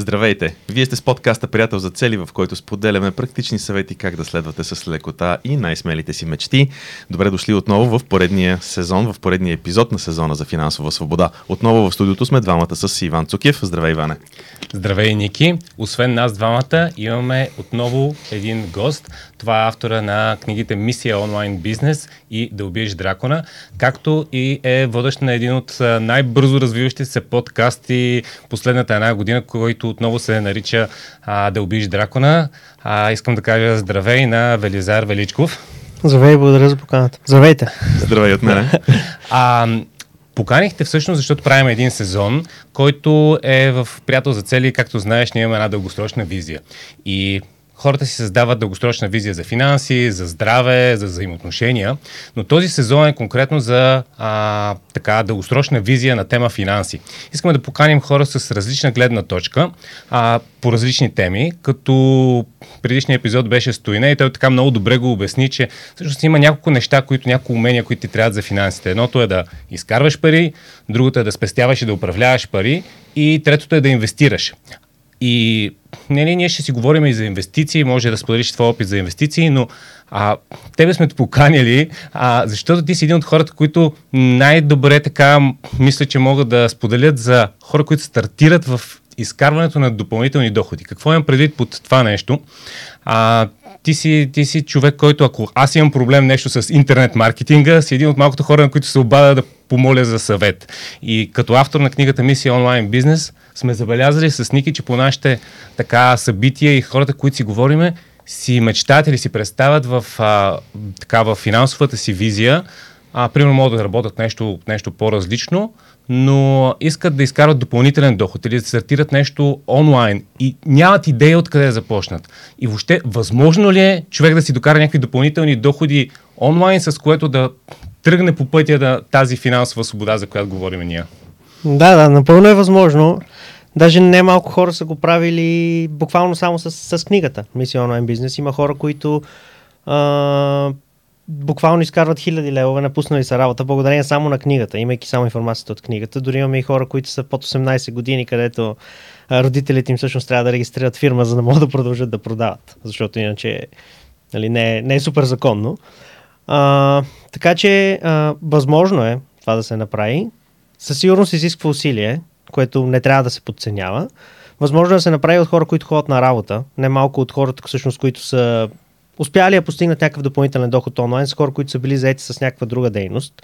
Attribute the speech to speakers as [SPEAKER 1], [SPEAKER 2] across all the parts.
[SPEAKER 1] Здравейте! Вие сте с подкаста Приятел за цели, в който споделяме практични съвети как да следвате с лекота и най-смелите си мечти. Добре дошли отново в поредния сезон, в поредния епизод на сезона за финансова свобода. Отново в студиото сме двамата с Иван Цукев. Здравей, Иване!
[SPEAKER 2] Здравей, Ники! Освен нас двамата, имаме отново един гост. Това е автора на книгите Мисия онлайн бизнес и Да убиеш дракона, както и е водещ на един от най-бързо развиващите се подкасти последната една година, който отново се нарича а, Да убиеш дракона. А, искам да кажа здравей на Велизар Величков.
[SPEAKER 3] Здравей, благодаря за поканата. Здравейте.
[SPEAKER 1] Здравей от мене.
[SPEAKER 2] а, Поканихте всъщност, защото правим един сезон, който е в приятел за цели, както знаеш, ние имаме една дългосрочна визия. И хората си създават дългосрочна визия за финанси, за здраве, за взаимоотношения, но този сезон е конкретно за а, така дългосрочна визия на тема финанси. Искаме да поканим хора с различна гледна точка а, по различни теми, като предишният епизод беше Стоине и той така много добре го обясни, че всъщност има няколко неща, които, няколко умения, които ти трябват за финансите. Едното е да изкарваш пари, другото е да спестяваш и да управляваш пари и третото е да инвестираш. И не, не, ние ще си говорим и за инвестиции, може да споделиш твой опит за инвестиции, но а, тебе сме те поканили, а, защото ти си един от хората, които най-добре така мисля, че могат да споделят за хора, които стартират в изкарването на допълнителни доходи. Какво имам предвид под това нещо? А, ти си, ти си човек, който ако аз имам проблем нещо с интернет маркетинга, си един от малкото хора, на които се обада да помоля за съвет. И като автор на книгата Мисия онлайн бизнес, сме забелязали с Ники, че по нашите така събития и хората, които си говориме, си мечтаят или си представят в, а, така, в финансовата си визия, а, примерно могат да работят нещо, нещо по-различно, но искат да изкарат допълнителен доход или да стартират нещо онлайн и нямат идея откъде да започнат. И въобще, възможно ли е човек да си докара някакви допълнителни доходи онлайн, с което да тръгне по пътя на тази финансова свобода, за която говорим ние?
[SPEAKER 3] Да, да, напълно е възможно. Даже не малко хора са го правили буквално само с, с книгата Мисия онлайн бизнес. Има хора, които а, буквално изкарват хиляди левове, напуснали са работа, благодарение само на книгата, имайки само информацията от книгата. Дори имаме и хора, които са под 18 години, където родителите им всъщност трябва да регистрират фирма, за да могат да продължат да продават, защото иначе нали, не, е, не е супер законно. А, така че а, възможно е това да се направи. Със сигурност изисква усилие, което не трябва да се подценява. Възможно е да се направи от хора, които ходят на работа, не малко от хората, всъщност, които са успяли да постигнат някакъв допълнителен доход онлайн, с хора, които са били заети с някаква друга дейност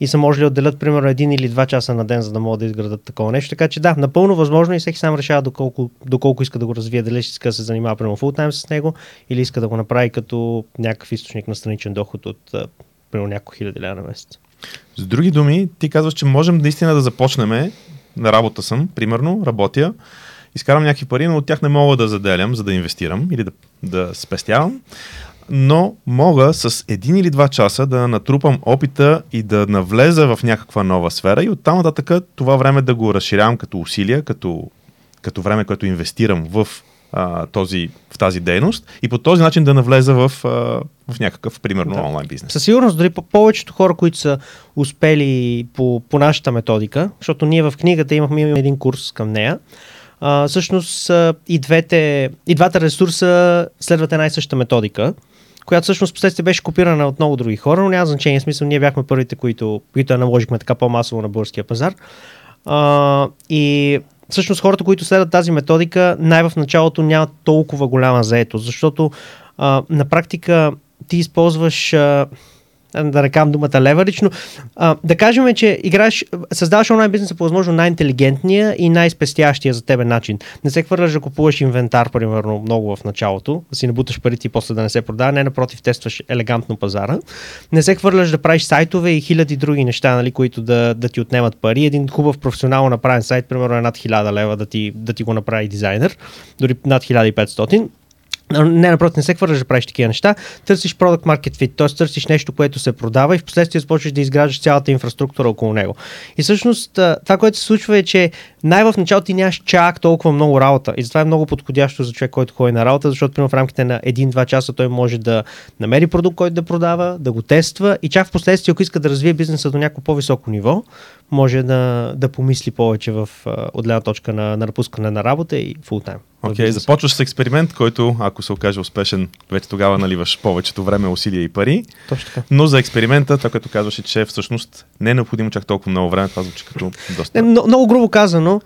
[SPEAKER 3] и са можели да отделят примерно един или два часа на ден, за да могат да изградат такова нещо. Така че да, напълно възможно и всеки сам решава доколко, доколко иска да го развие, дали ще иска да се занимава примерно фултайм с него или иска да го направи като някакъв източник на страничен доход от примерно няколко хиляди лева на месец.
[SPEAKER 1] С други думи, ти казваш, че можем наистина да започнем на работа съм, примерно, работя, изкарам някакви пари, но от тях не мога да заделям, за да инвестирам или да, да спестявам. Но мога с един или два часа да натрупам опита и да навлеза в някаква нова сфера и оттам нататък това време да го разширявам като усилия, като, като време, което инвестирам в а, този, в тази дейност и по този начин да навлеза в, а, в някакъв, примерно, да. онлайн бизнес.
[SPEAKER 3] Със сигурност, дори по повечето хора, които са успели по, по нашата методика, защото ние в книгата имахме един курс към нея, а, всъщност и, двете, и двата ресурса следват една и съща методика, която всъщност последствие беше копирана от много други хора, но няма значение. Смисъл, ние бяхме първите, които, които я наложихме така по-масово на българския пазар. А, и всъщност хората, които следват тази методика, най-в началото нямат толкова голяма заетост, защото а, на практика ти използваш а, да не думата leverage, но а, да кажем, че играеш, създаваш онлайн бизнеса по възможно най-интелигентния и най-спестящия за тебе начин. Не се хвърляш да купуваш инвентар, примерно, много в началото, да си набуташ парите и после да не се продава, не напротив, тестваш елегантно пазара. Не се хвърляш да правиш сайтове и хиляди други неща, нали, които да, да ти отнемат пари. Един хубав професионално направен сайт, примерно е над 1000 лева да ти, да ти го направи дизайнер, дори над 1500 не, напротив, не се хвърляш да правиш такива неща. Търсиш product market fit, т.е. търсиш нещо, което се продава и в последствие започваш да изграждаш цялата инфраструктура около него. И всъщност това, което се случва е, че най-в началото ти нямаш чак толкова много работа. И затова е много подходящо за човек, който ходи на работа, защото примерно в рамките на 1-2 часа той може да намери продукт, който да продава, да го тества и чак в последствие, ако иска да развие бизнеса до някакво по-високо ниво, може да, да помисли повече в, от гледна точка на, на напускане на работа и фултайм.
[SPEAKER 1] Окей, okay, започваш с експеримент, който, ако се окаже успешен, вече тогава наливаш повечето време, усилия и пари.
[SPEAKER 3] Точно така.
[SPEAKER 1] Но за експеримента, това като казваш, че всъщност не е необходимо чак толкова много време, това звучи като доста.
[SPEAKER 3] Много, много грубо казано,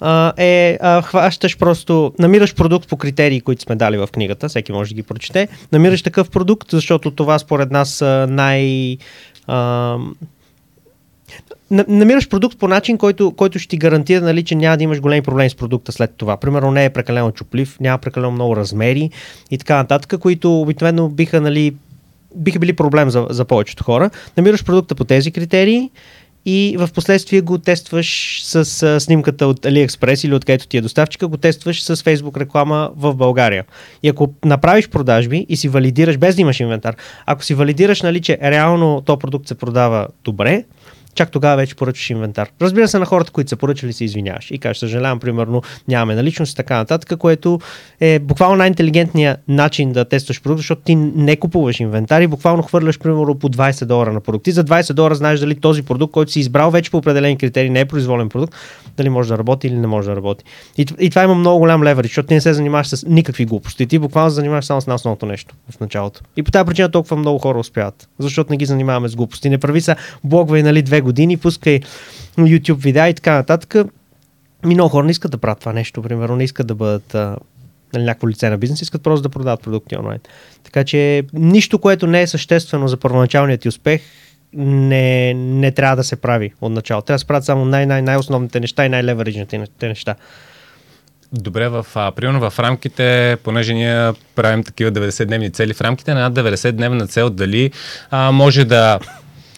[SPEAKER 3] а, е а, хващаш просто, намираш продукт по критерии, които сме дали в книгата, всеки може да ги прочете, намираш такъв продукт, защото това според нас най... А, намираш продукт по начин, който, който ще ти гарантира, нали, че няма да имаш големи проблеми с продукта след това. Примерно не е прекалено чуплив, няма прекалено много размери и така нататък, които обикновено биха, нали, биха били проблем за, за повечето хора. Намираш продукта по тези критерии и в последствие го тестваш с а, снимката от AliExpress или от където ти е доставчика, го тестваш с Facebook реклама в България. И ако направиш продажби и си валидираш, без да имаш инвентар, ако си валидираш, нали, че реално то продукт се продава добре, чак тогава вече поръчваш инвентар. Разбира се, на хората, които са поръчали, се извиняваш и кажеш, съжалявам, примерно, нямаме наличност и така нататък, което е буквално най-интелигентният начин да тестваш продукт, защото ти не купуваш инвентар и буквално хвърляш, примерно, по 20 долара на продукт. Ти за 20 долара знаеш дали този продукт, който си избрал вече по определени критерии, не е произволен продукт, дали може да работи или не може да работи. И, и това има много голям леверидж, защото ти не се занимаваш с никакви глупости. Ти буквално се занимаваш само с най-основното нещо в началото. И по тази причина толкова много хора успяват, защото не ги занимаваме с глупости. Не прави са блогове, нали, две години, пускай YouTube видеа и така нататък. Ми много хора не искат да правят това нещо, примерно, не искат да бъдат а, нали, някакво лице на бизнес, искат просто да продават продукти онлайн. Така че нищо, което не е съществено за първоначалният ти успех, не, не трябва да се прави от начало. Трябва да се правят само най- най- най-основните неща и най-левериджните неща.
[SPEAKER 2] Добре, в, а, примерно в рамките, понеже ние правим такива 90-дневни цели, в рамките на 90-дневна цел, дали а, може да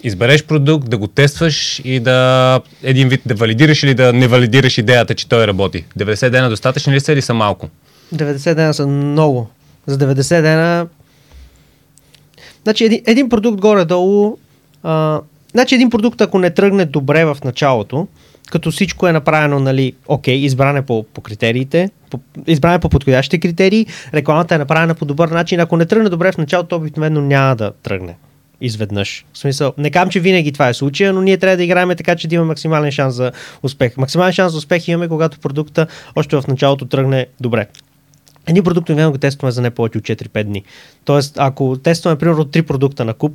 [SPEAKER 2] избереш продукт, да го тестваш и да един вид да валидираш или да не валидираш идеята, че той работи. 90 дена достатъчни ли са или са малко?
[SPEAKER 3] 90 дена са много. За 90 дена... Значи един, един продукт горе-долу... А, значи един продукт, ако не тръгне добре в началото, като всичко е направено, нали, окей, избране по, по критериите, по, избране по подходящите критерии, рекламата е направена по добър начин. Ако не тръгне добре в началото, то обикновено няма да тръгне изведнъж. В смисъл, не казвам, че винаги това е случая, но ние трябва да играем така, че да имаме максимален шанс за успех. Максимален шанс за успех имаме, когато продукта още в началото тръгне добре. Едни продукти винаги го тестваме за не повече от 4-5 дни. Тоест, ако тестваме примерно 3 продукта на куп,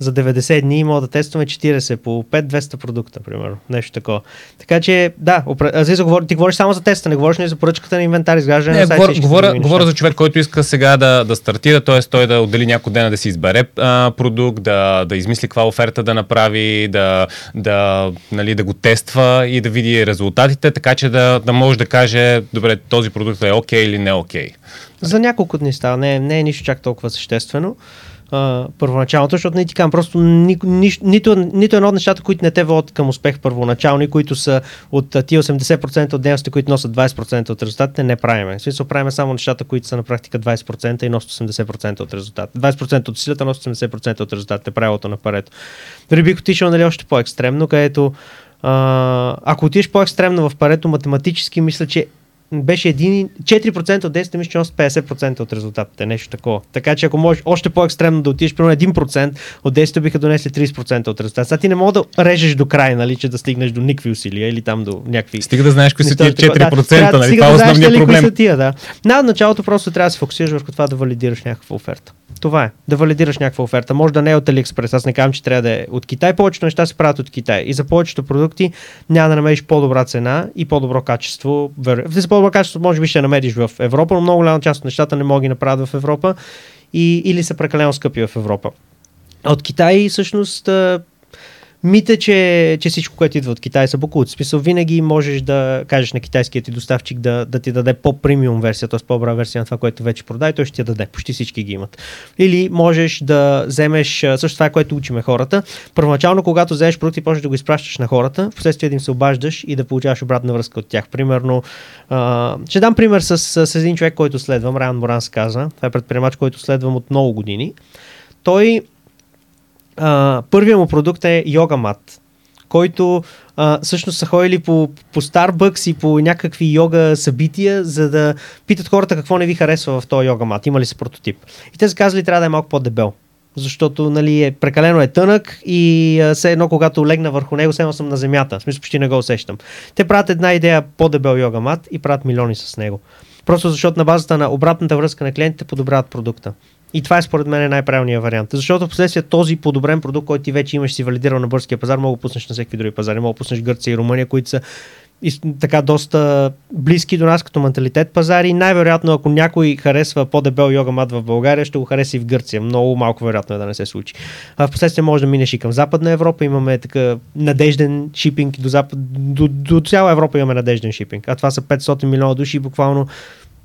[SPEAKER 3] за 90 дни мога да тестваме 40 по 5-200 продукта, примерно. Нещо такова. Така че, да, Азиза, говори, ти говориш само за теста, не говориш не за поръчката на инвентар, изграждане
[SPEAKER 2] не,
[SPEAKER 3] на сайт.
[SPEAKER 2] Говоря, говоря, говоря за човек, който иска сега да, да стартира, т.е. той да отдели някой ден да си избере а, продукт, да, да измисли каква оферта да направи, да, да, нали, да го тества и да види резултатите, така че да, да може да каже, добре, този продукт е окей okay или не окей. Okay.
[SPEAKER 3] За няколко дни става, не, не е нищо чак толкова съществено а, първоначалното, защото не ти казвам, просто ни, ни, нито, нито едно от нещата, които не те водят към успех първоначални, които са от тия 80% от дейностите, които носят 20% от резултатите, не правиме. В смисъл правиме само нещата, които са на практика 20% и носят 80% от резултатите. 20% от усилията носят 80% от резултатите, правилото на парето. Дори бих отишъл нали, още по-екстремно, където а, ако отидеш по-екстремно в парето, математически мисля, че беше 1, 4% от 10, мисля, че 50% от резултатите, нещо такова. Така че ако можеш още по-екстремно да отидеш, примерно 1% от 10 биха донесли 30% от резултатите. Сега ти не мога да режеш до край, нали, че да стигнеш до никакви усилия или там до някакви...
[SPEAKER 2] Стига да знаеш кои са тия 4%, да, нали? Това е основният проблем.
[SPEAKER 3] Тия, да. На началото просто трябва да се фокусираш върху това да валидираш някаква оферта. Това е. Да валидираш някаква оферта. Може да не е от AliExpress. Аз не казвам, че трябва да е от Китай. Повечето неща се правят от Китай. И за повечето продукти няма да намериш по-добра цена и по-добро качество. За по-добро качество може би ще намериш в Европа, но много голяма част от нещата не могат да ги направят в Европа и, или са прекалено скъпи в Европа. От Китай всъщност Мите, че, че всичко, което идва от Китай са букут. В смисъл, винаги можеш да кажеш на китайският ти доставчик да, да ти даде по-премиум версия, т.е. по-добра версия на това, което вече продай, той ще ти я даде. Почти всички ги имат. Или можеш да вземеш също това, което учиме хората. Първоначално, когато вземеш продукт и почнеш да го изпращаш на хората, впоследствие да им се обаждаш и да получаваш обратна връзка от тях. Примерно, а, ще дам пример с, с един човек, който следвам, Райан Моран се каза. Това е предприемач, който следвам от много години. Той първият му продукт е йога мат, който а, всъщност са ходили по, по Starbucks и по някакви йога събития, за да питат хората какво не ви харесва в този йога мат. Има ли се прототип? И те са казали, трябва да е малко по-дебел защото нали, е, прекалено е тънък и все едно, когато легна върху него, все едно съм на земята. В смисъл, почти не го усещам. Те правят една идея по-дебел йога мат и правят милиони с него. Просто защото на базата на обратната връзка на клиентите подобряват продукта. И това е според мен най-правилният вариант. Защото в последствие този подобрен продукт, който ти вече имаш си валидирал на бърския пазар, мога да пуснеш на всеки други пазари. Мога да пуснеш Гърция и Румъния, които са и, така доста близки до нас като менталитет пазари. Най-вероятно, ако някой харесва по-дебел йога мат в България, ще го хареса и в Гърция. Много малко вероятно е да не се случи. А в последствие може да минеш и към Западна Европа. Имаме така надежден шипинг до, запад, до, до цяла Европа имаме надежден шипинг. А това са 500 милиона души, буквално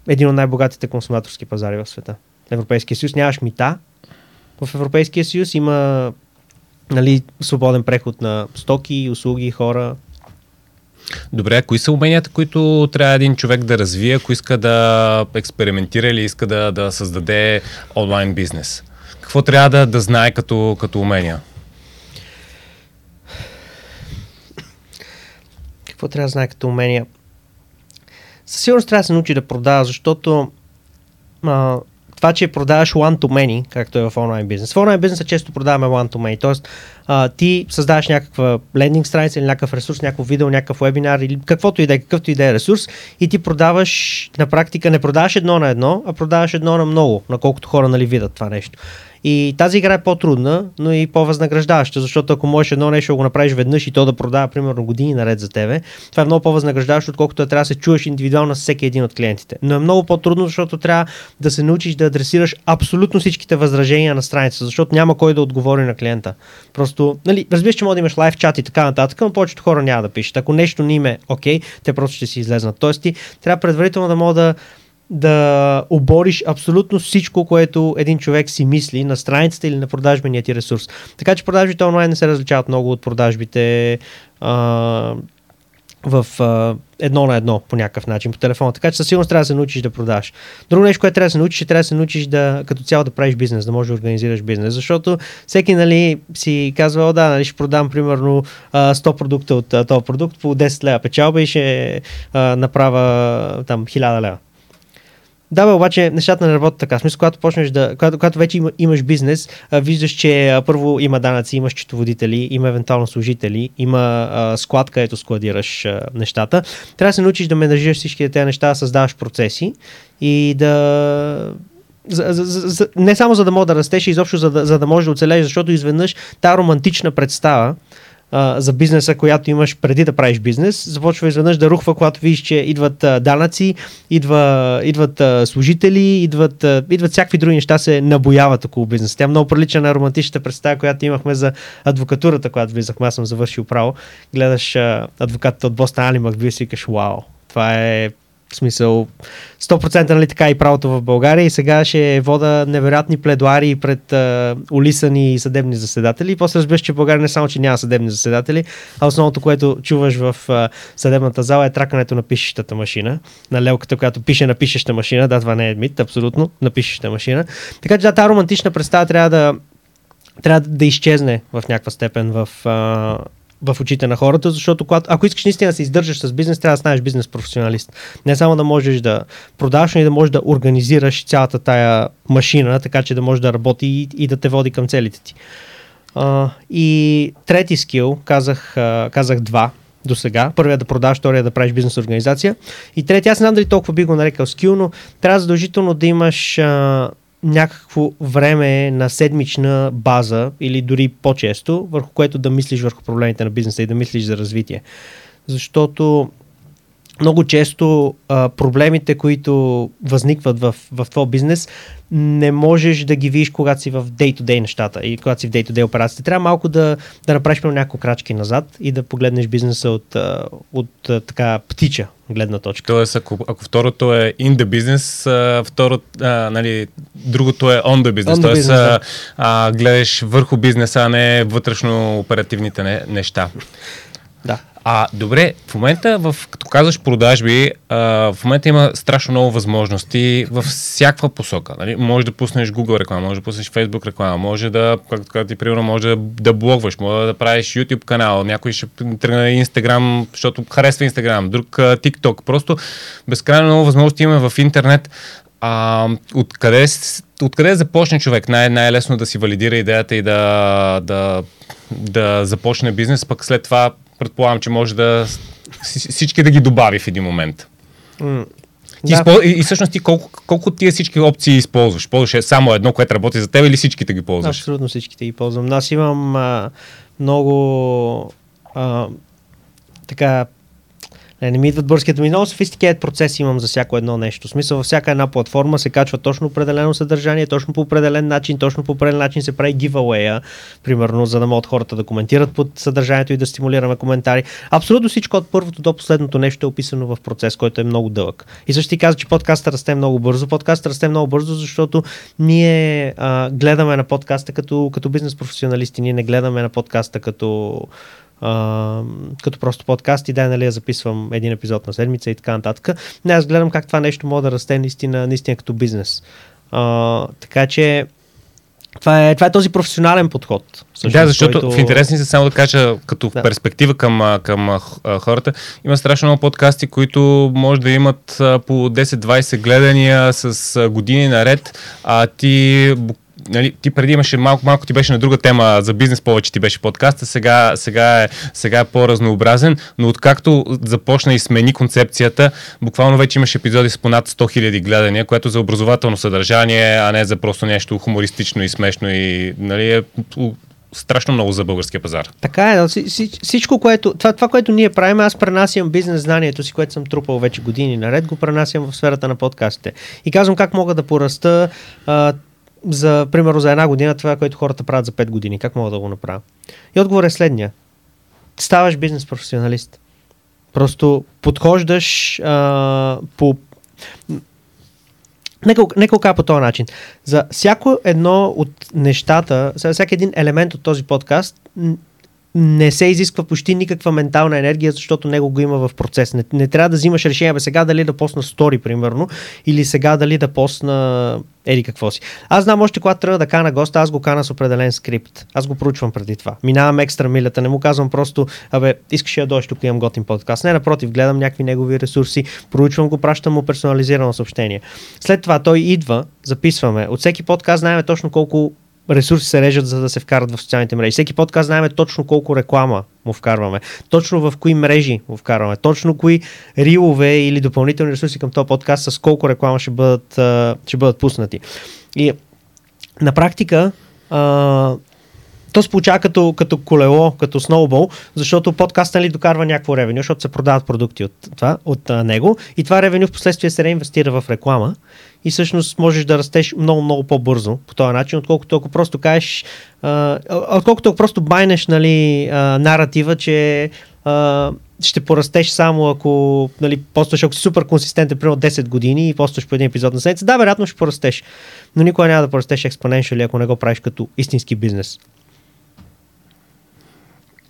[SPEAKER 3] един от най-богатите консуматорски пазари в света. Европейския съюз нямаш мита. В Европейския съюз има нали, свободен преход на стоки, услуги, хора.
[SPEAKER 2] Добре, кои са уменията, които трябва един човек да развие, ако иска да експериментира или иска да, да създаде онлайн бизнес? Какво трябва да, да знае като, като умения?
[SPEAKER 3] Какво трябва да знае като умения? Със сигурност трябва да се научи да продава, защото а, това, че продаваш one to many, както е в онлайн бизнес. В онлайн бизнеса често продаваме one to many, т.е. ти създаваш някаква лендинг страница или някакъв ресурс, някакво видео, някакъв вебинар или каквото и да е, какъвто и да е ресурс и ти продаваш на практика, не продаваш едно на едно, а продаваш едно на много, на колкото хора нали видят това нещо. И тази игра е по-трудна, но и по-възнаграждаваща, защото ако можеш едно нещо да го направиш веднъж и то да продава примерно години наред за тебе, това е много по-възнаграждаващо, отколкото да трябва да се чуеш индивидуално с всеки един от клиентите. Но е много по-трудно, защото трябва да се научиш да адресираш абсолютно всичките възражения на страницата, защото няма кой да отговори на клиента. Просто, нали, разбираш, че може да имаш лайв чат и така нататък, но повечето хора няма да пишат. Ако нещо не им е окей, те просто ще си излезнат. Тоест ти трябва предварително да мога да да обориш абсолютно всичко, което един човек си мисли на страницата или на продажбения ти ресурс. Така че продажбите онлайн не се различават много от продажбите а, в а, едно на едно по някакъв начин по телефона. Така че със сигурност трябва да се научиш да продаш. Друго нещо, което трябва да се научиш, е трябва да се научиш да като цяло да правиш бизнес, да можеш да организираш бизнес. Защото всеки нали, си казва, о да, нали, ще продам примерно 100 продукта от този продукт по 10 лева печалба и ще направя там 1000 лева. Да, бе, обаче нещата не работят така. Смисъл, когато почнеш да. Когато, когато вече има, имаш бизнес, а, виждаш, че а, първо има данъци, имаш счетоводители, има евентуално служители, има а, склад, където складираш а, нещата. Трябва да се научиш да менажираш всички тези неща, да създаваш процеси и да за, за, за, не само за да мога да растеш, изобщо за да, за да можеш да оцелееш, защото изведнъж тази романтична представа, за бизнеса, която имаш преди да правиш бизнес, започва изведнъж да рухва, когато видиш, че идват данъци, идва, идват служители, идват, идват всякакви други неща, се набояват около бизнеса. Тя много прилича на романтичната представа, която имахме за адвокатурата, която влизахме. Аз съм завършил право. Гледаш а, адвокатите от Бостон Алимак, вие си викаш, вау, това е в смисъл 100% нали така и правото в България и сега ще вода невероятни пледуари пред а, улисани съдебни заседатели. И после разбираш, че в България не само, че няма съдебни заседатели, а основното, което чуваш в а, съдебната зала е тракането на пишещата машина, на лелката, която пише на пишеща машина. Да, това не е мит, абсолютно, на пишеща машина. Така че да, тази романтична представа трябва да трябва да изчезне в някаква степен в, а, в очите на хората, защото когато, ако искаш наистина да се издържаш с бизнес, трябва да станеш бизнес професионалист. Не само да можеш да продаваш, но и да можеш да организираш цялата тая машина, така че да може да работи и, и да те води към целите ти. Uh, и трети скил, казах, казах два до сега. Първият да продаваш, втория да правиш бизнес организация. И третия, аз не знам дали толкова би го нарекал скил, но трябва задължително да имаш uh, някакво време на седмична база или дори по-често, върху което да мислиш върху проблемите на бизнеса и да мислиш за развитие. Защото много често а, проблемите, които възникват в, в твой бизнес, не можеш да ги видиш, когато си в day-to-day нещата и когато си в day-to-day операциите. Трябва малко да, да направиш няколко крачки назад и да погледнеш бизнеса от, от, от така птича гледна точка.
[SPEAKER 2] Тоест, ако, ако второто е in the business, а, а, нали, другото е on the business. On the Тоест, business, да. а, гледаш върху бизнеса, а не вътрешно оперативните не, неща.
[SPEAKER 3] Да.
[SPEAKER 2] А, добре, в момента, в, като казваш продажби, а, в момента има страшно много възможности във всякаква посока. Нали? Може да пуснеш Google реклама, може да пуснеш Facebook реклама, може да, както казвам ти, примерно, може да, да блогваш, може да правиш YouTube канал, някой ще тръгне Instagram, защото харесва Instagram, друг TikTok. Просто безкрайно много възможности има в интернет А, откъде, откъде започне човек? Най- най-лесно да си валидира идеята и да, да, да започне бизнес, пък след това предполагам, че може да всички да ги добави в един момент. Ти
[SPEAKER 3] Да.
[SPEAKER 2] изпол... и, и всъщност ти колко, колко тия всички опции използваш? Ползваш е само едно, което работи за теб или всичките ги ползваш?
[SPEAKER 3] Абсолютно всичките ги ползвам. Аз имам а, много а, така не, не ми идват бързките ми. Много софистикейт процес имам за всяко едно нещо. В смисъл, във всяка една платформа се качва точно определено съдържание, точно по определен начин, точно по определен начин се прави giveaway примерно, за да могат хората да коментират под съдържанието и да стимулираме коментари. Абсолютно всичко от първото до последното нещо е описано в процес, който е много дълъг. И също ти каза, че подкаста расте много бързо. Подкаста расте много бързо, защото ние а, гледаме на подкаста като, като бизнес професионалисти. Ние не гледаме на подкаста като а, като просто подкаст и да, нали, я записвам един епизод на седмица и така нататък. Не, аз гледам как това нещо може да расте наистина, наистина като бизнес. А, така че това е, това е този професионален подход. всъщност,
[SPEAKER 2] да, защото
[SPEAKER 3] който-
[SPEAKER 2] в интересни се само да кажа, като
[SPEAKER 3] Да.
[SPEAKER 2] перспектива към, към хората, има страшно много подкасти, които може да имат по 10-20 гледания с години наред, а ти Нали, ти преди имаше малко, малко ти беше на друга тема за бизнес, повече ти беше подкаста, сега, сега, е, сега е по-разнообразен, но откакто започна и смени концепцията, буквално вече имаш епизоди с понад 100 000 гледания, което за образователно съдържание, а не за просто нещо хумористично и смешно и нали, е страшно много за българския пазар.
[SPEAKER 3] Така е, всичко, което, това, това, което ние правим, аз пренасям бизнес знанието си, което съм трупал вече години наред, го пренасям в сферата на подкастите. И казвам как мога да пораста а, за, примерно, за една година това, което хората правят за 5 години. Как мога да го направя? И отговор е следния. Ставаш бизнес професионалист. Просто подхождаш а, по Нека, нека кажа по този начин. За всяко едно от нещата, за всеки един елемент от този подкаст, не се изисква почти никаква ментална енергия, защото него го има в процес. Не, не трябва да взимаш решение, бе сега дали да посна стори, примерно, или сега дали да посна еди какво си. Аз знам още когато трябва да кана госта, аз го кана с определен скрипт. Аз го проучвам преди това. Минавам екстра милята, не му казвам просто, абе, искаш да дойдеш тук, имам готин подкаст. Не, напротив, гледам някакви негови ресурси, проучвам го, пращам му персонализирано съобщение. След това той идва, записваме. От всеки подкаст знаем точно колко ресурси се режат, за да се вкарат в социалните мрежи. Всеки подкаст знаем точно колко реклама му вкарваме, точно в кои мрежи му вкарваме, точно кои рилове или допълнителни ресурси към този подкаст с колко реклама ще бъдат, ще бъдат пуснати. И на практика то се получава като, като колело, като сноубол, защото подкаст нали, докарва някакво ревеню, защото се продават продукти от, това, от него и това ревеню в последствие се реинвестира в реклама и всъщност можеш да растеш много, много по-бързо по този начин, отколкото ако просто кажеш, отколкото ако просто байнеш нали, наратива, че ще порастеш само ако нали, постваш, ако си супер консистентен, примерно 10 години и постваш по един епизод на седмица, да, вероятно ще порастеш. Но никога няма да порастеш експоненциално, ако не го правиш като истински бизнес.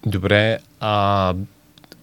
[SPEAKER 2] Добре, а,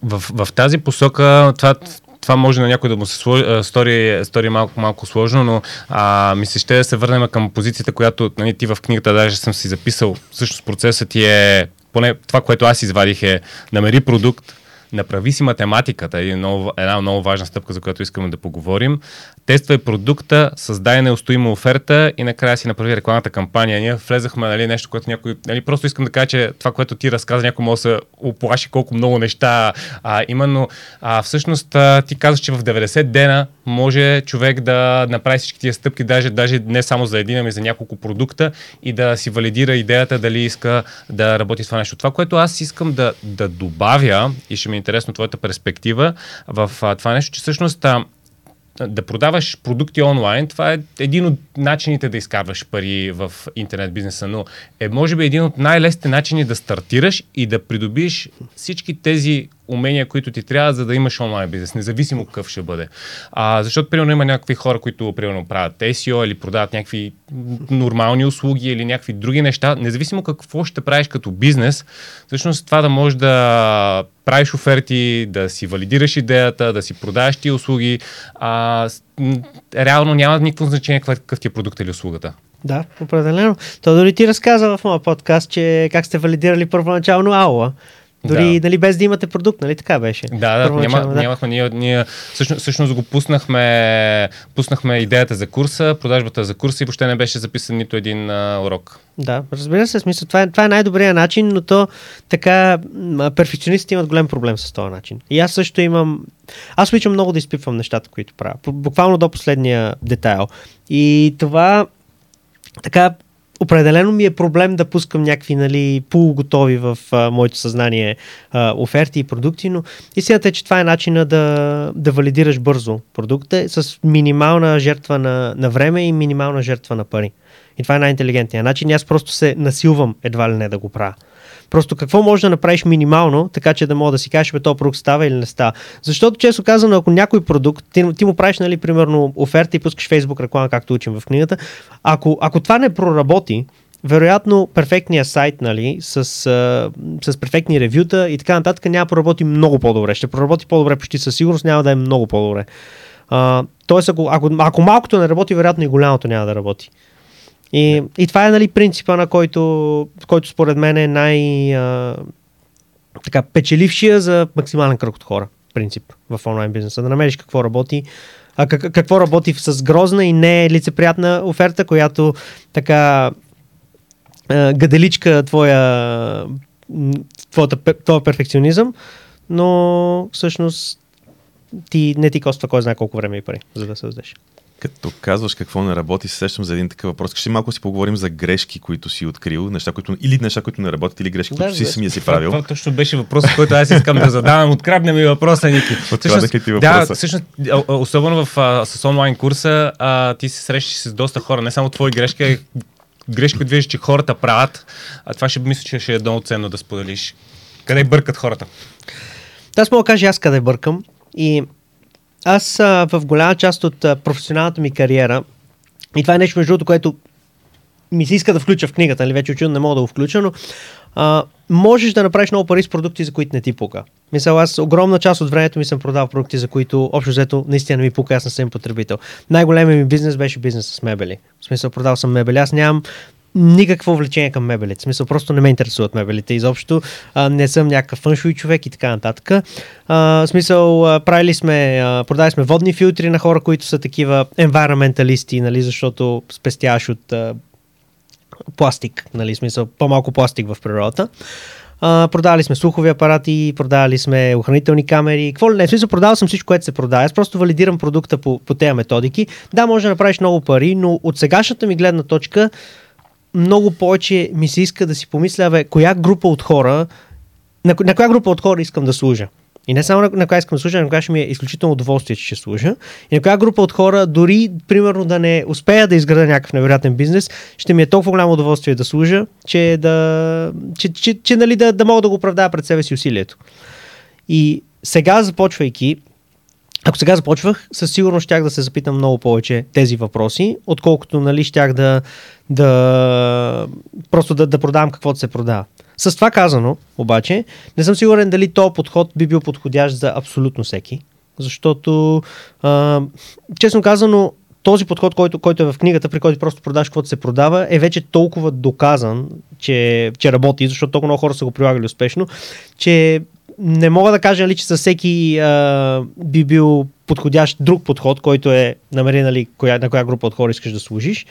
[SPEAKER 2] в, в тази посока това, това може на някой да му се стори, стори малко, малко сложно, но а, ми се ще да се върнем към позицията, която нали, ти в книгата даже съм си записал. Всъщност процесът ти е, поне това, което аз извадих е намери продукт, направи си математиката, е много, една много важна стъпка, за която искаме да поговорим. Тествай продукта, създай неустоима оферта и накрая си направи рекламната кампания. Ние влезахме нали, нещо, което някой... Нали, просто искам да кажа, че това, което ти разказа, някой може да се оплаши колко много неща. А, именно, а, всъщност, а, ти казваш, че в 90 дена може човек да направи всички тия стъпки, даже, даже не само за един, ами за няколко продукта и да си валидира идеята дали иска да работи с това нещо. Това, което аз искам да, да добавя и ще ми е интересно твоята перспектива в а, това нещо, че всъщност а, да продаваш продукти онлайн, това е един от начините да изкарваш пари в интернет бизнеса, но е може би един от най-лесните начини да стартираш и да придобиеш всички тези умения, които ти трябва, за да имаш онлайн бизнес, независимо какъв ще бъде. А, защото, примерно, има някакви хора, които, примерно, правят SEO или продават някакви нормални услуги или някакви други неща, независимо какво ще правиш като бизнес, всъщност това да можеш да правиш оферти, да си валидираш идеята, да си продаваш тия услуги, а, реално няма никакво значение какъв ти е продукт или услугата.
[SPEAKER 3] Да, определено. То дори ти разказа в моя подкаст, че как сте валидирали първоначално Аула. Дори
[SPEAKER 2] Да.
[SPEAKER 3] нали, без да имате продукт, нали така беше?
[SPEAKER 2] Да, да,
[SPEAKER 3] Първоначално,
[SPEAKER 2] няма, нямахме. Ние, ние всъщност, всъщност го пуснахме, пуснахме идеята за курса, продажбата за курса и въобще не беше записан нито един а, урок.
[SPEAKER 3] Да, разбира се, смисъл, това е, това е най-добрият начин, но то така, перфекционистите имат голям проблем с този начин. И аз също имам, аз обичам много да изпипвам нещата, които правя, бу- буквално до последния детайл. И това, така, определено ми е проблем да пускам някакви, нали, полуготови в а, моето съзнание а, оферти и продукти, но истината е, че това е начина да, да валидираш бързо продукта с минимална жертва на, на време и минимална жертва на пари. И това е най-интелигентният начин. Аз просто се насилвам едва ли не да го правя. Просто какво можеш да направиш минимално, така че да мога да си кажеш, бе, този продукт става или не става. Защото, често казано, ако някой продукт, ти, ти му правиш, нали, примерно, оферта и пускаш Facebook реклама, както учим в книгата, ако, ако това не проработи, вероятно перфектният сайт, нали, с, с перфектни ревюта и така нататък няма проработи много по-добре. Ще проработи по-добре почти със сигурност, няма да е много по-добре. А, тоест, ако, ако, ако малкото не работи, вероятно и голямото няма да работи. И, и това е нали, принципа, на който, който според мен е най- а, така, печелившия за максимален кръг от хора. Принцип в онлайн бизнеса. Да намериш какво работи, а как, какво работи с грозна и не лицеприятна оферта, която така а, гаделичка твоя, твоята, твоя перфекционизъм, но всъщност ти, не ти коства кой знае колко време и пари, за да създадеш.
[SPEAKER 1] Като казваш какво не работи, се сещам за един такъв въпрос. Ще малко си поговорим за грешки, които си открил, неща, които, или неща, които не работят, или грешки,
[SPEAKER 3] Да,
[SPEAKER 1] които си самия си
[SPEAKER 2] Това,
[SPEAKER 1] правил.
[SPEAKER 2] това точно беше въпросът, който аз искам да задавам. Открадна ми въпроса, Ники.
[SPEAKER 1] Откраднах ли ти
[SPEAKER 2] да,
[SPEAKER 1] въпроса?
[SPEAKER 2] всъщност, особено в, а, с онлайн курса, а, ти се срещаш с доста хора, не само твои грешки, грешки, които виждаш, че хората правят. А това ще мисля, че ще е много ценно да споделиш. Къде бъркат хората?
[SPEAKER 3] Да, Аз мога да кажа аз къде бъркам. И аз а, в голяма част от а, професионалната ми кариера, и това е нещо между другото, което ми се иска да включа в книгата, нали, вече очевидно не мога да го включа, но а, можеш да направиш много пари с продукти, за които не ти пука. Мисля, аз огромна част от времето ми съм продавал продукти, за които общо взето наистина не ми пука, аз не съм потребител. Най-големият ми бизнес беше бизнес с мебели. В смисъл, продавал съм мебели. Аз нямам никакво влечение към мебелите. В смисъл, просто не ме интересуват мебелите изобщо. А, не съм някакъв фъншуй човек и така нататък. А, в смисъл, а, правили сме, продали сме водни филтри на хора, които са такива енвайроменталисти, нали, защото спестяваш от а, пластик, нали, смисъл, по-малко пластик в природата. А, продавали сме слухови апарати, продавали сме охранителни камери, какво ли не, в смисъл, продавал съм всичко, което се продава. Аз просто валидирам продукта по, по тези методики. Да, може да направиш много пари, но от сегашната ми гледна точка, много повече ми се иска да си помисля, бе, коя група от хора, на, на коя група от хора искам да служа. И не само на, на коя искам да служа, на коя ще ми е изключително удоволствие, че ще служа. И на коя група от хора, дори, примерно, да не успея да изграда някакъв невероятен бизнес, ще ми е толкова голямо удоволствие да служа, че, да, че, че, че нали, да, да мога да го оправдая пред себе си усилието. И сега, започвайки, ако сега започвах, със сигурност щях да се запитам много повече тези въпроси, отколкото нали, щях да, да просто да, да продавам каквото се продава. С това казано, обаче, не съм сигурен дали този подход би бил подходящ за абсолютно всеки, защото, а, честно казано, този подход, който, който е в книгата, при който просто продаш каквото се продава, е вече толкова доказан, че, че работи, защото толкова много хора са го прилагали успешно, че не мога да кажа, нали, че със всеки а, би бил подходящ друг подход, който е намери нали, коя, на коя група от хора искаш да служиш.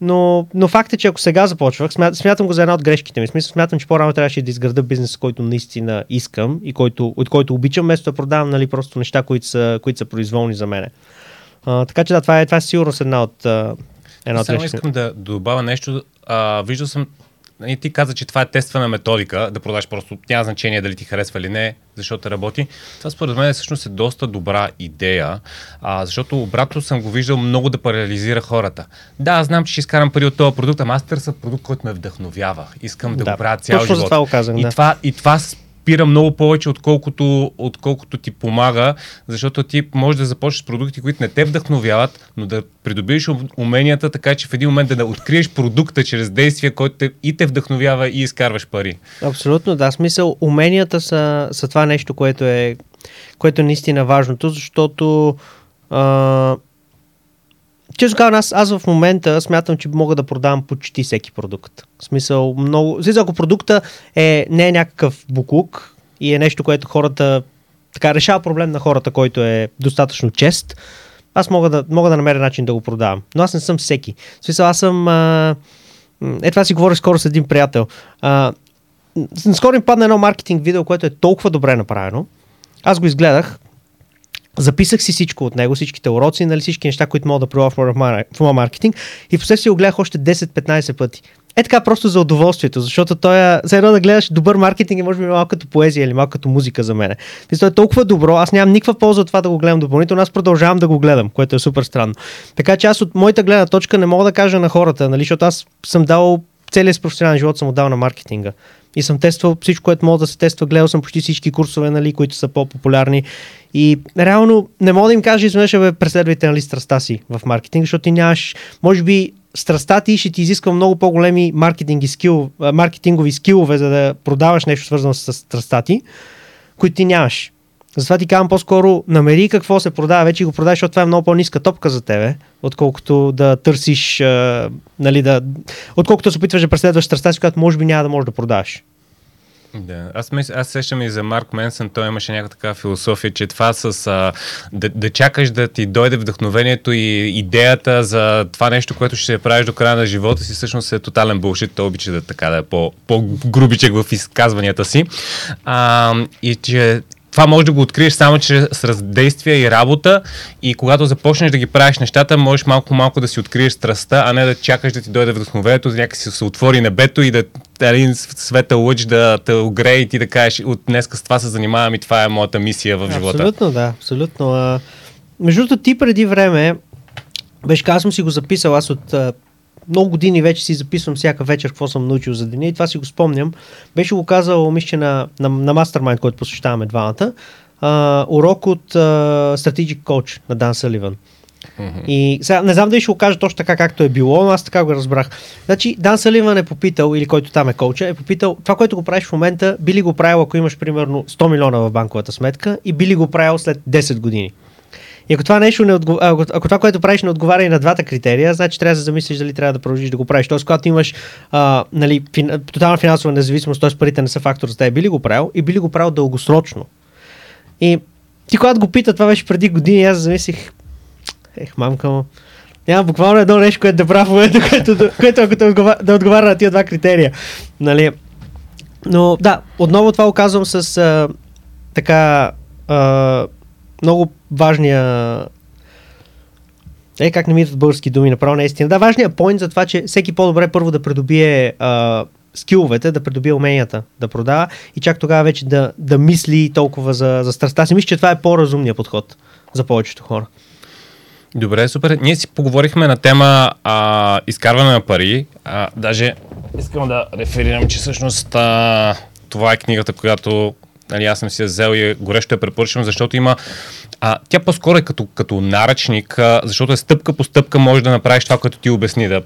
[SPEAKER 3] Но, но факт е, че ако сега започвах, смят, смятам го за една от грешките ми. Смисъл, смятам, че по-рано трябваше да изграда бизнес, който наистина искам и който, от който обичам, вместо да продавам нали, просто неща, които са, които са произволни за мене. А, така че да, това е, това е сигурно една от, една от
[SPEAKER 2] Само искам да добавя нещо. А, виждал съм и ти каза, че това е тествана методика, да продаш просто, няма значение дали ти харесва или не, защото работи. Това според мен всъщност е доста добра идея, а, защото обратно съм го виждал много да парализира хората. Да, знам, че ще изкарам пари от този продукт, ама аз търся продукт, който ме вдъхновява. Искам да,
[SPEAKER 3] Да,
[SPEAKER 2] го правя цял
[SPEAKER 3] точно
[SPEAKER 2] живот.
[SPEAKER 3] това го казах,
[SPEAKER 2] и,
[SPEAKER 3] да.
[SPEAKER 2] това, и това спира много повече, отколкото, отколкото ти помага, защото ти можеш да започнеш продукти, които не те вдъхновяват, но да придобиеш ум- уменията, така че в един момент да откриеш продукта чрез действие, който те, и те вдъхновява и изкарваш пари.
[SPEAKER 3] Абсолютно, да. Смисъл, уменията са, са това нещо, което е, което е наистина важното, защото а, често казвам, аз, аз в момента смятам, че мога да продавам почти всеки продукт. В смисъл, много... Смисъл, ако продукта е, не е някакъв буклук, и е нещо, което хората така решава проблем на хората, който е достатъчно чест, аз мога да, мога да намеря начин да го продавам. Но аз не съм всеки. В смисъл, аз съм... А, е, това си говорих скоро с един приятел. А, скоро им падна едно маркетинг видео, което е толкова добре направено. Аз го изгледах, записах си всичко от него, всичките уроци, нали, всички неща, които мога да пробвам в моя маркетинг и после си го гледах още 10-15 пъти. Е така просто за удоволствието, защото той е, за едно да гледаш добър маркетинг е може би малко като поезия или малко като музика за мен. Той е толкова добро, аз нямам никаква полза от това да го гледам допълнително, аз продължавам да го гледам, което е супер странно. Така че аз от моята гледна точка не мога да кажа на хората, нали, защото аз съм дал целият си професионален живот съм отдал на маркетинга. И съм тествал всичко, което мога да се тества. Гледал съм почти всички курсове, нали, които са по-популярни. И реално не мога да им кажа изведнъж, бе, преследвайте нали, страста си в маркетинг, защото ти нямаш, може би, страста ти ще ти изисква много по-големи маркетинги скил, маркетингови скилове, за да продаваш нещо свързано с страста ти, които ти нямаш. Затова ти казвам по-скоро, намери какво се продава, вече го продаваш, защото това е много по-ниска топка за тебе, отколкото да търсиш, а, нали, да, отколкото се опитваш да преследваш страста си, която може би няма да можеш да продаваш.
[SPEAKER 2] Да, аз, мис, аз сещам и за Марк Менсън, той имаше някаква такава философия, че това с а, да, да чакаш да ти дойде вдъхновението и идеята за това нещо, което ще правиш до края на живота си, всъщност е тотален булшит. Той обича да така да е по, по-грубичек в изказванията си. А, и че това може да го откриеш само чрез раздействие и работа и когато започнеш да ги правиш нещата, можеш малко-малко да си откриеш страстта, а не да чакаш да ти дойде вдъхновението, някакси се отвори небето и да един света лъч да те огрее и ти да кажеш от днеска с това се занимавам и това е моята мисия в живота.
[SPEAKER 3] Абсолютно, да, абсолютно. А, между другото, ти преди време, беше аз съм си го записал, аз от много години вече си записвам всяка вечер какво съм научил за деня и това си го спомням. Беше го казал, мисля, на, на, на Mastermind, който посещаваме двамата, а, урок от а, Strategic Coach на Дан Саливан. Mm-hmm. И сега не знам дали ще го кажа точно така, както е било, но аз така го разбрах. Значи, Дан Саливан е попитал, или който там е коуча, е попитал, това, което го правиш в момента, би ли го правил, ако имаш примерно 100 милиона в банковата сметка и би ли го правил след 10 години? И ако това нещо не отгов... ако, ако това, което правиш, не отговаря и на двата критерия, значи трябва да замислиш дали трябва да продължиш да го правиш. Тоест, когато имаш а, нали, фин... тотална финансова независимост, т.е. парите не са фактор за теб, би ли го правил и би ли го правил дългосрочно. И ти когато го пита, това беше преди години, аз замислих, ех, мамка му, няма буквално едно нещо, което да правя в което, което ако отговаря, да отговаря на тия два критерия. Нали? Но да, отново това оказвам с а, така а, много важния е, как не ми български думи, направо наистина. Да, важният поинт за това, че всеки по-добре първо да придобие а, скиловете, да придобие уменията да продава и чак тогава вече да, да мисли толкова за, за страстта си. Мисля, че това е по-разумният подход за повечето хора.
[SPEAKER 2] Добре, супер. Ние си поговорихме на тема а, изкарване на пари. А, даже искам да реферирам, че всъщност а, това е книгата, която нали, аз съм си я взел и горещо я препоръчвам, защото има а, тя по-скоро е като, като наръчник, а, защото е стъпка по стъпка може да направиш това, което ти обясни, да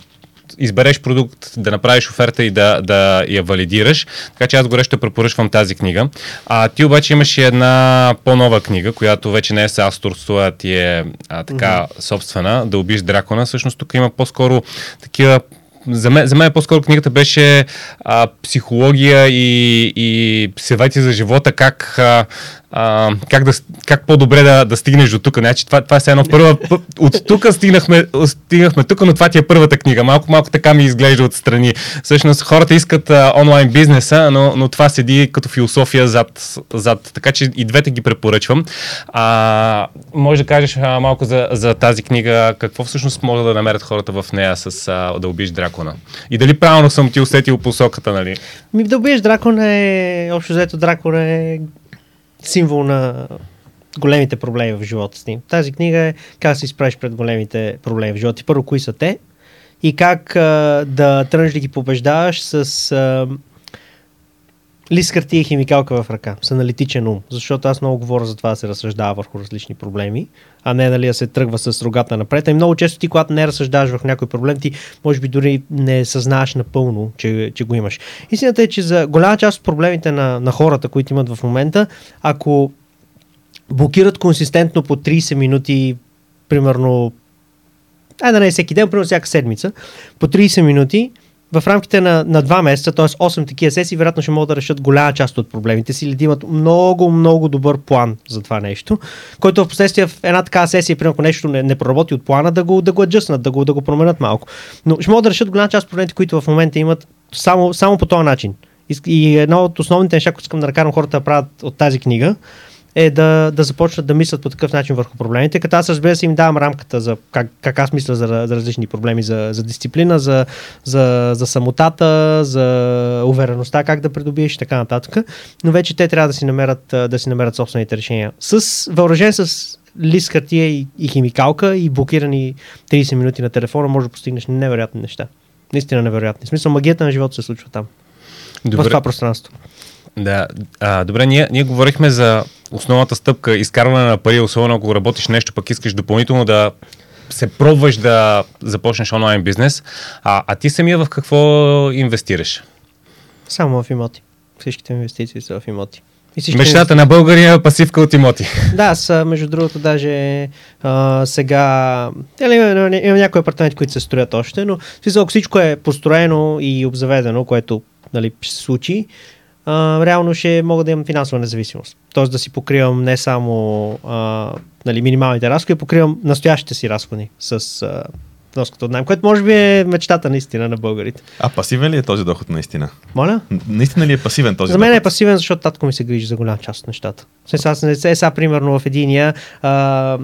[SPEAKER 2] избереш продукт, да направиш оферта и да, да я валидираш. Така че аз горещо препоръчвам тази книга. А ти обаче имаш и една по-нова книга, която вече не е с авторство, а ти е а, така mm-hmm. собствена, да убиш дракона. Всъщност тук има по-скоро такива за мен, за мен по-скоро книгата беше а, психология и, и съвети за живота, как а, а, как, да, как по-добре да, да стигнеш до тук. Значи, това, това е едно първа. От тук стигнахме, стигнахме тук, но това ти е първата книга. Малко, малко така ми изглежда отстрани. Всъщност хората искат а, онлайн бизнеса, но, но това седи като философия зад, зад. Така че и двете ги препоръчвам. А, може да кажеш а, малко за, за тази книга, какво всъщност могат да намерят хората в нея с а, да убиш дракона? И дали правилно съм ти усетил посоката, нали?
[SPEAKER 3] Ми да убиеш дракона е, общо взето дракона е символ на големите проблеми в живота си. Тази книга е как се изправиш пред големите проблеми в живота. Първо, кои са те и как а, да тръгнеш да ги побеждаваш с а, лист хартия и химикалка в ръка, с аналитичен ум, защото аз много говоря за това да се разсъждава върху различни проблеми, а не нали, да се тръгва с рогата напред. И много често ти, когато не разсъждаваш върху някой проблем, ти може би дори не съзнаеш напълно, че, че го имаш. Истината е, че за голяма част от проблемите на, на хората, които имат в момента, ако блокират консистентно по 30 минути, примерно, ай да не е всеки ден, примерно всяка седмица, по 30 минути, в рамките на, на 2 месеца, т.е. 8 такива сесии, вероятно ще могат да решат голяма част от проблемите си или да имат много, много добър план за това нещо, който в последствие в една такава сесия, примерно ако нещо не, не проработи от плана, да го, да го аджъснат, да го, да го променят малко. Но ще могат да решат голяма част от проблемите, които в момента имат само, само по този начин. И, едно от основните неща, които искам да накарам хората да правят от тази книга, е да, да започнат да мислят по такъв начин върху проблемите, като аз разбира се им давам рамката за как, как аз мисля за, за различни проблеми, за, за дисциплина, за, за, за самотата, за увереността, как да придобиеш и така нататък. Но вече те трябва да си намерят, да си намерят собствените решения. С въоръжен с лист хартия и, и химикалка и блокирани 30 минути на телефона, може да постигнеш невероятни неща. Наистина невероятни. В смисъл, магията на живота се случва там. Добре. В това пространство.
[SPEAKER 2] Да, а, добре, ние, ние говорихме за основната стъпка, изкарване на пари, особено ако работиш нещо, пък искаш допълнително да се пробваш да започнеш онлайн бизнес. А, а ти самия в какво инвестираш?
[SPEAKER 3] Само в имоти. Всичките инвестиции са в имоти.
[SPEAKER 2] И Мечтата на българия пасивка от имоти.
[SPEAKER 3] Да, са, между другото, даже а, сега или, има, има някои апартаменти, които се строят още, но ако всичко е построено и обзаведено, което нали, ще се случи, а, реално ще мога да имам финансова независимост. Тоест да си покривам не само а, нали, минималните разходи, покривам настоящите си разходи с а, вноската от найем, което може би е мечтата наистина на българите.
[SPEAKER 1] А пасивен ли е този доход наистина?
[SPEAKER 3] Моля?
[SPEAKER 1] Наистина ли е пасивен този
[SPEAKER 3] За мен
[SPEAKER 1] доход?
[SPEAKER 3] е пасивен, защото татко ми се грижи за голяма част от нещата. Сега, сега, примерно в единия, а,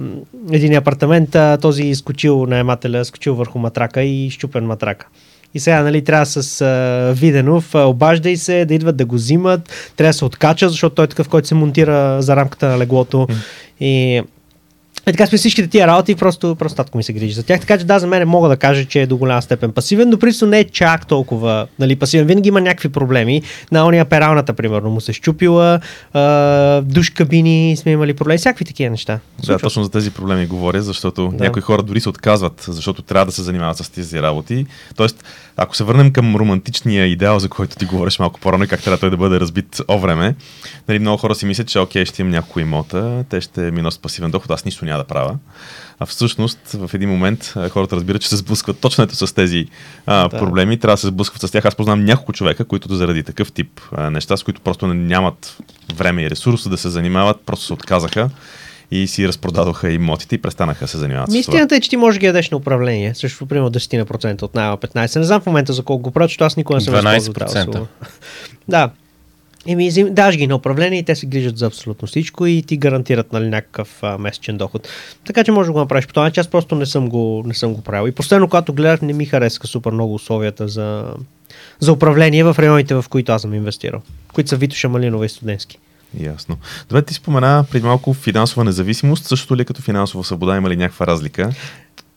[SPEAKER 3] единия апартамент а, този изкочил наемателя, скочил върху матрака и щупен матрака. И сега, нали, трябва с а, Виденов, а, обаждай се, да идват да го взимат, трябва да се откача, защото той е такъв, който се монтира за рамката на леглото. Mm. И е така сме всичките тия работи, просто, просто татко ми се грижи за тях. Така че да, за мен мога да кажа, че е до голяма степен пасивен, но принципно не е чак толкова нали, пасивен. Винаги има някакви проблеми. На ония пералната, примерно, му се щупила, а, душ кабини сме имали проблеми, всякакви такива неща.
[SPEAKER 1] Да, точно за тези проблеми говоря, защото да. някои хора дори се отказват, защото трябва да се занимават с тези работи. Тоест, ако се върнем към романтичния идеал, за който ти говориш малко по-рано, как трябва той да бъде разбит о време, нали, много хора си мислят, че окей, ще имам някои имота, те ще ми носят пасивен доход, аз нищо няма да правя. А всъщност в един момент хората разбират, че се сблъскват точно ето с тези а, да. проблеми, трябва да се сблъскват с тях. Аз познавам няколко човека, които заради такъв тип а, неща, с които просто нямат време и ресурс да се занимават, просто се отказаха и си разпродадоха имотите и престанаха се занимават
[SPEAKER 3] с това. Истината е, че ти можеш да ги ядеш на управление, също примерно 10% от найма 15. Не знам в момента за колко го правят, защото аз никога не съм
[SPEAKER 2] 12%.
[SPEAKER 3] Да, Еми, даш ги на управление и те се грижат за абсолютно всичко и ти гарантират нали, някакъв а, месечен доход. Така че може да го направиш по този начин. Аз просто не съм го, не съм го правил. И последно, когато гледах, не ми хареска супер много условията за, за управление в районите, в които аз съм инвестирал, които са Витоша, Малинова и Студентски.
[SPEAKER 1] Ясно. Добре, ти спомена преди малко финансова независимост. Същото ли е като финансова свобода? Има ли някаква разлика?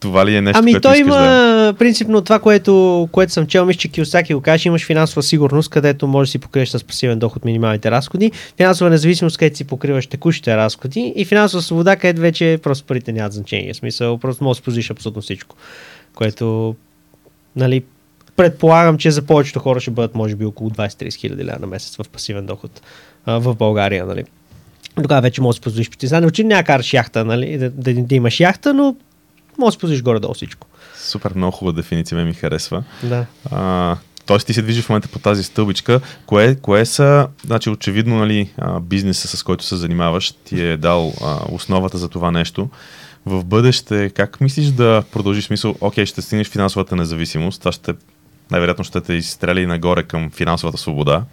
[SPEAKER 1] Това ли е нещо,
[SPEAKER 3] ами той има
[SPEAKER 1] да...
[SPEAKER 3] принципно това, което, което съм чел, мисля, че Киосаки го каже, имаш финансова сигурност, където можеш да си покриеш с пасивен доход минималните разходи, финансова независимост, където си покриваш текущите разходи и финансова свобода, където вече просто парите нямат значение. В смисъл, просто можеш да спозвиш абсолютно всичко, което нали, предполагам, че за повечето хора ще бъдат може би около 20-30 хиляди на месец в пасивен доход а, в България. Нали. Тогава вече можеш да си позволиш притезнание. Че няма караш яхта, нали, да, да, да, имаш яхта, но може да позволиш горе-долу всичко.
[SPEAKER 1] Супер, много хубава дефиниция, ми харесва.
[SPEAKER 3] Да.
[SPEAKER 1] А, Тоест ти се движиш в момента по тази стълбичка. Кое, кое са, значи очевидно нали, бизнеса, с който се занимаваш, ти е дал а, основата за това нещо. В бъдеще, как мислиш да продължиш смисъл, окей, ще стигнеш финансовата независимост, това ще най-вероятно ще те изстрели нагоре към финансовата свобода.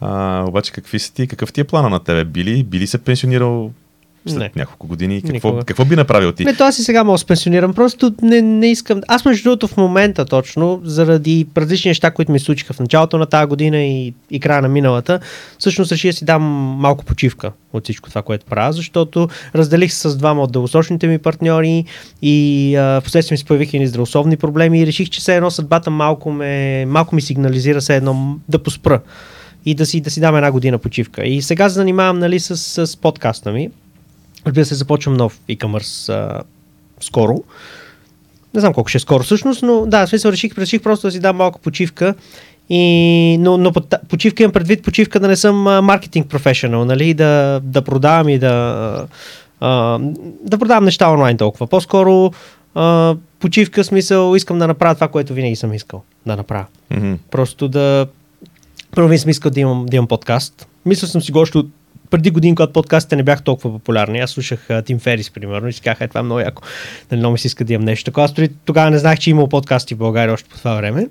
[SPEAKER 1] А, обаче какви са ти, какъв ти е плана на тебе? Били, били се пенсионирал след не. няколко години. Какво, какво би направил ти?
[SPEAKER 3] Не, то аз и сега мога да се пенсионирам. Просто не, не искам. Аз, между другото, в момента точно, заради различни неща, които ми случиха в началото на тази година и, и края на миналата, всъщност реши да си дам малко почивка от всичко това, което правя, защото разделих се с двама от дългосрочните ми партньори и а, в последствие ми се появиха и здравословни проблеми и реших, че все едно съдбата малко, ме, малко ми сигнализира все едно да поспра и да си, да си дам една година почивка. И сега се занимавам нали, с, с подкаста ми. Разбира се, започвам нов e-commerce а, скоро. Не знам колко ще е скоро всъщност, но да, в смисъл реших, реших просто да си дам малко почивка. И, но, но почивка имам предвид почивка да не съм маркетинг професионал, нали, да, да продавам и да, а, да продавам неща онлайн толкова. По-скоро а, почивка, смисъл, искам да направя това, което винаги съм искал да направя.
[SPEAKER 1] Мгм.
[SPEAKER 3] Просто да... Първо съм искал да имам, да имам подкаст. Мисля съм си го още от преди години, когато подкастите не бяха толкова популярни. Аз слушах Тим Ферис, примерно, и си казах, е, това е много яко. Нали, много ми се иска да имам нещо такова. Аз тогава не знаех, че е имал подкасти в България още по това време.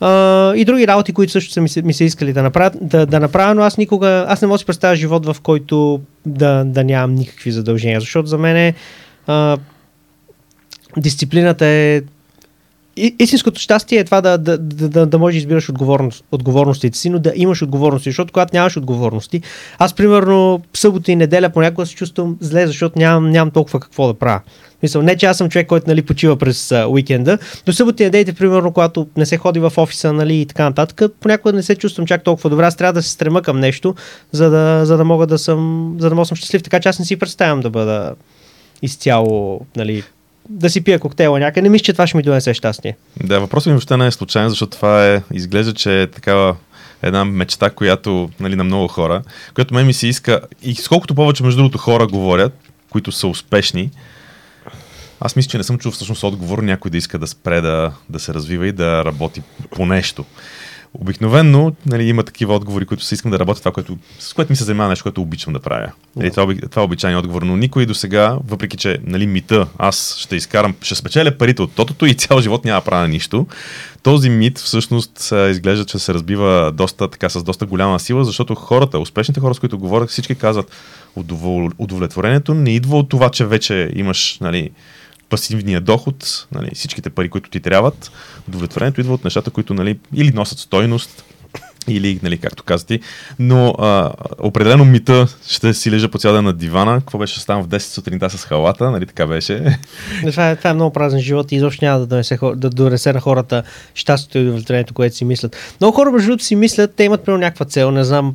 [SPEAKER 3] Uh, и други работи, които също са ми се, ми се искали да направя, да, да направя, но аз никога, аз не мога да си представя живот, в който да, да нямам никакви задължения, защото за мен uh, дисциплината е истинското щастие е това да, да, да, да, да можеш да избираш отговорност, отговорностите си, но да имаш отговорности, защото когато нямаш отговорности, аз примерно събота и неделя понякога се чувствам зле, защото нямам, нямам толкова какво да правя. Мисъл, не, че аз съм човек, който нали, почива през а, уикенда, но събота и неделите, примерно, когато не се ходи в офиса нали, и така нататък, понякога не се чувствам чак толкова добре. Аз трябва да се стрема към нещо, за да, за да мога да съм, за да мога да съм щастлив. Така че аз не си представям да бъда изцяло, нали, да си пия коктейла някъде. Не мисля, че това ще ми донесе щастие.
[SPEAKER 1] Да, въпросът ми въобще не е случайен, защото това е, изглежда, че е такава една мечта, която нали, на много хора, която мен ми се иска, и сколкото повече между другото хора говорят, които са успешни, аз мисля, че не съм чул всъщност отговор някой да иска да спре да, да се развива и да работи по нещо. Обикновенно нали, има такива отговори, които се искам да работя това, което, с което ми се занимава нещо, което обичам да правя. Нали, това, оби- това е обичайният отговор, но никой до сега, въпреки че нали, мита, аз ще изкарам, ще спечеля парите от тотото и цял живот няма правя нищо, този мит всъщност изглежда, че се разбива доста, така, с доста голяма сила, защото хората, успешните хора, с които говорят, всички казват, удовлетворението не идва от това, че вече имаш нали, пасивния доход, нали, всичките пари, които ти трябват. Удовлетворението идва от нещата, които нали, или носят стойност, или, нали, както каза но а, определено мита ще си лежа по цял ден на дивана. Какво беше ставам в 10 сутринта с халата, нали така беше?
[SPEAKER 3] Това е, това е много празен живот и изобщо няма да донесе, да донесе на хората щастието и удовлетворението, което си мислят. Много хора, между си мислят, те имат примерно някаква цел, не знам,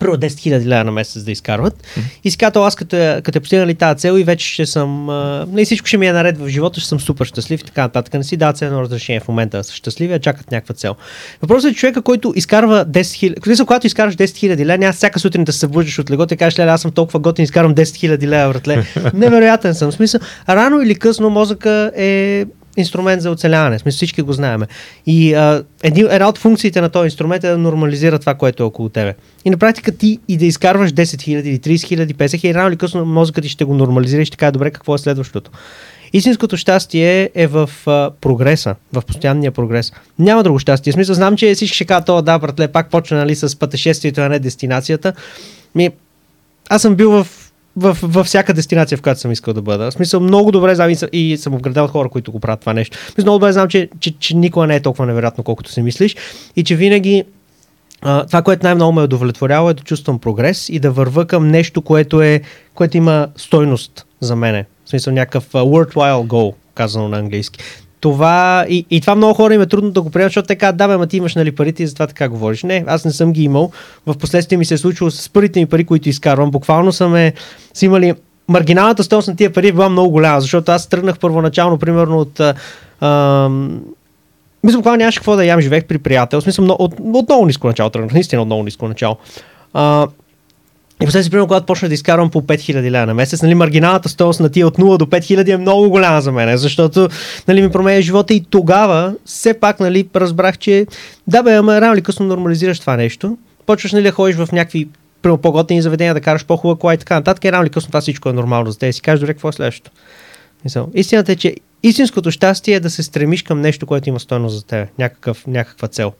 [SPEAKER 3] първо 10 000 лева на месец да изкарват. И си казват, аз като, я- като е постигнали тази цел и вече ще съм, а, не всичко ще ми е наред в живота, ще съм супер щастлив и така нататък. Не си дават едно разрешение в момента да са щастливи, а чакат някаква цел. Въпросът е човека, който изкарва 10 000, смисъл, когато изкарваш 10 000 лева, няма всяка сутрин да се събуждаш от легото и кажеш, леле, аз съм толкова готин, изкарвам 10 000 лева, братле. Невероятен съм. В смисъл, рано или късно мозъка е инструмент за оцеляване. Смисъл, всички го знаем. И а, един, една от функциите на този инструмент е да нормализира това, което е около тебе. И на практика ти и да изкарваш 10 000 или 30 000, 50 000, рано или късно мозъкът ти ще го нормализира и ще каже, добре, какво е следващото. Истинското щастие е в а, прогреса, в постоянния прогрес. Няма друго щастие. В смисъл, знам, че всички ще кажат, да, братле, пак почна нали, с пътешествието, а не дестинацията. Ми, аз съм бил в, в, във всяка дестинация, в която съм искал да бъда. В смисъл, много добре знам и съм, и съм обграден хора, които го правят това нещо. В много добре знам, че, че, че никога не е толкова невероятно, колкото си мислиш. И че винаги а, това, което най-много ме удовлетворява е да чувствам прогрес и да върва към нещо, което, е, което има стойност за мене. В смисъл някакъв worthwhile goal, казано на английски. Това, и, и това много хора им е трудно да го приемат, защото така, да, бе, ма ти имаш нали, парите и затова така говориш. Не, аз не съм ги имал. В последствие ми се е случило с първите ми пари, които изкарвам. Буквално са ме, са имали маргиналната стоеност на тия пари е била много голяма, защото аз тръгнах първоначално, примерно, от а, мисля, буквално нямаше какво да ям, живеех при приятел. В смисъл, от, от много ниско начало тръгнах, наистина от много ниско начало. А, и последствие, примерно, когато почнах да изкарвам по 5000 лева на месец, нали, маргиналната стоеност на тия от 0 до 5000 е много голяма за мен, защото нали, ми променя живота и тогава все пак нали, разбрах, че да бе, ама рано или късно нормализираш това нещо. Почваш нали, да ходиш в някакви примерно, по-готини заведения, да караш по-хубава кола и така нататък. И рано или късно това всичко е нормално за теб. И си кажеш, добре, какво е следващото? Истината е, че истинското щастие е да се стремиш към нещо, което има стойност за теб, някакъв, някаква цел.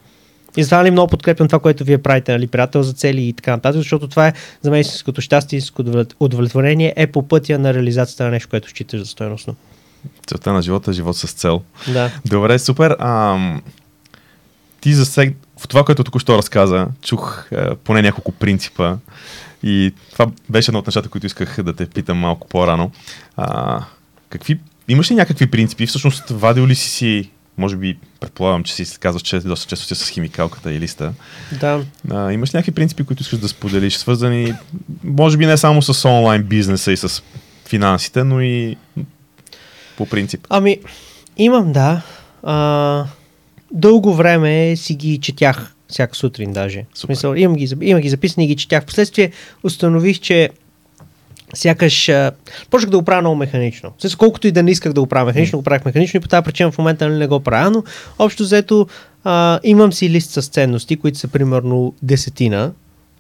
[SPEAKER 3] И затова ли много подкрепям това, което вие правите, нали, приятел за цели и така нататък, защото това е за мен истинското щастие, истинското удовлет- удовлетворение е по пътя на реализацията на нещо, което считаш за стойностно.
[SPEAKER 1] Целта на живота е живот с цел.
[SPEAKER 3] Да.
[SPEAKER 1] Добре, супер. Ам, ти засег... В това, което току-що разказа, чух е, поне няколко принципа и това беше едно от нещата, които исках да те питам малко по-рано. А, какви... Имаш ли някакви принципи? Всъщност, вадил ли си си, може би, предполагам, че си казваш, че доста често си с химикалката и листа.
[SPEAKER 3] Да.
[SPEAKER 1] А, имаш някакви принципи, които искаш да споделиш, свързани, може би не само с онлайн бизнеса и с финансите, но и по принцип?
[SPEAKER 3] Ами, имам, да. А, дълго време си ги четях всяка сутрин даже. В
[SPEAKER 1] Супер.
[SPEAKER 3] смисъл, имам ги, имам ги записани и ги четях. Впоследствие установих, че сякаш почнах да го правя много механично. С колкото и да не исках да го правя механично, го правих механично и по тази причина в момента нали, не го правя, но общо взето а, имам си лист с ценности, които са примерно десетина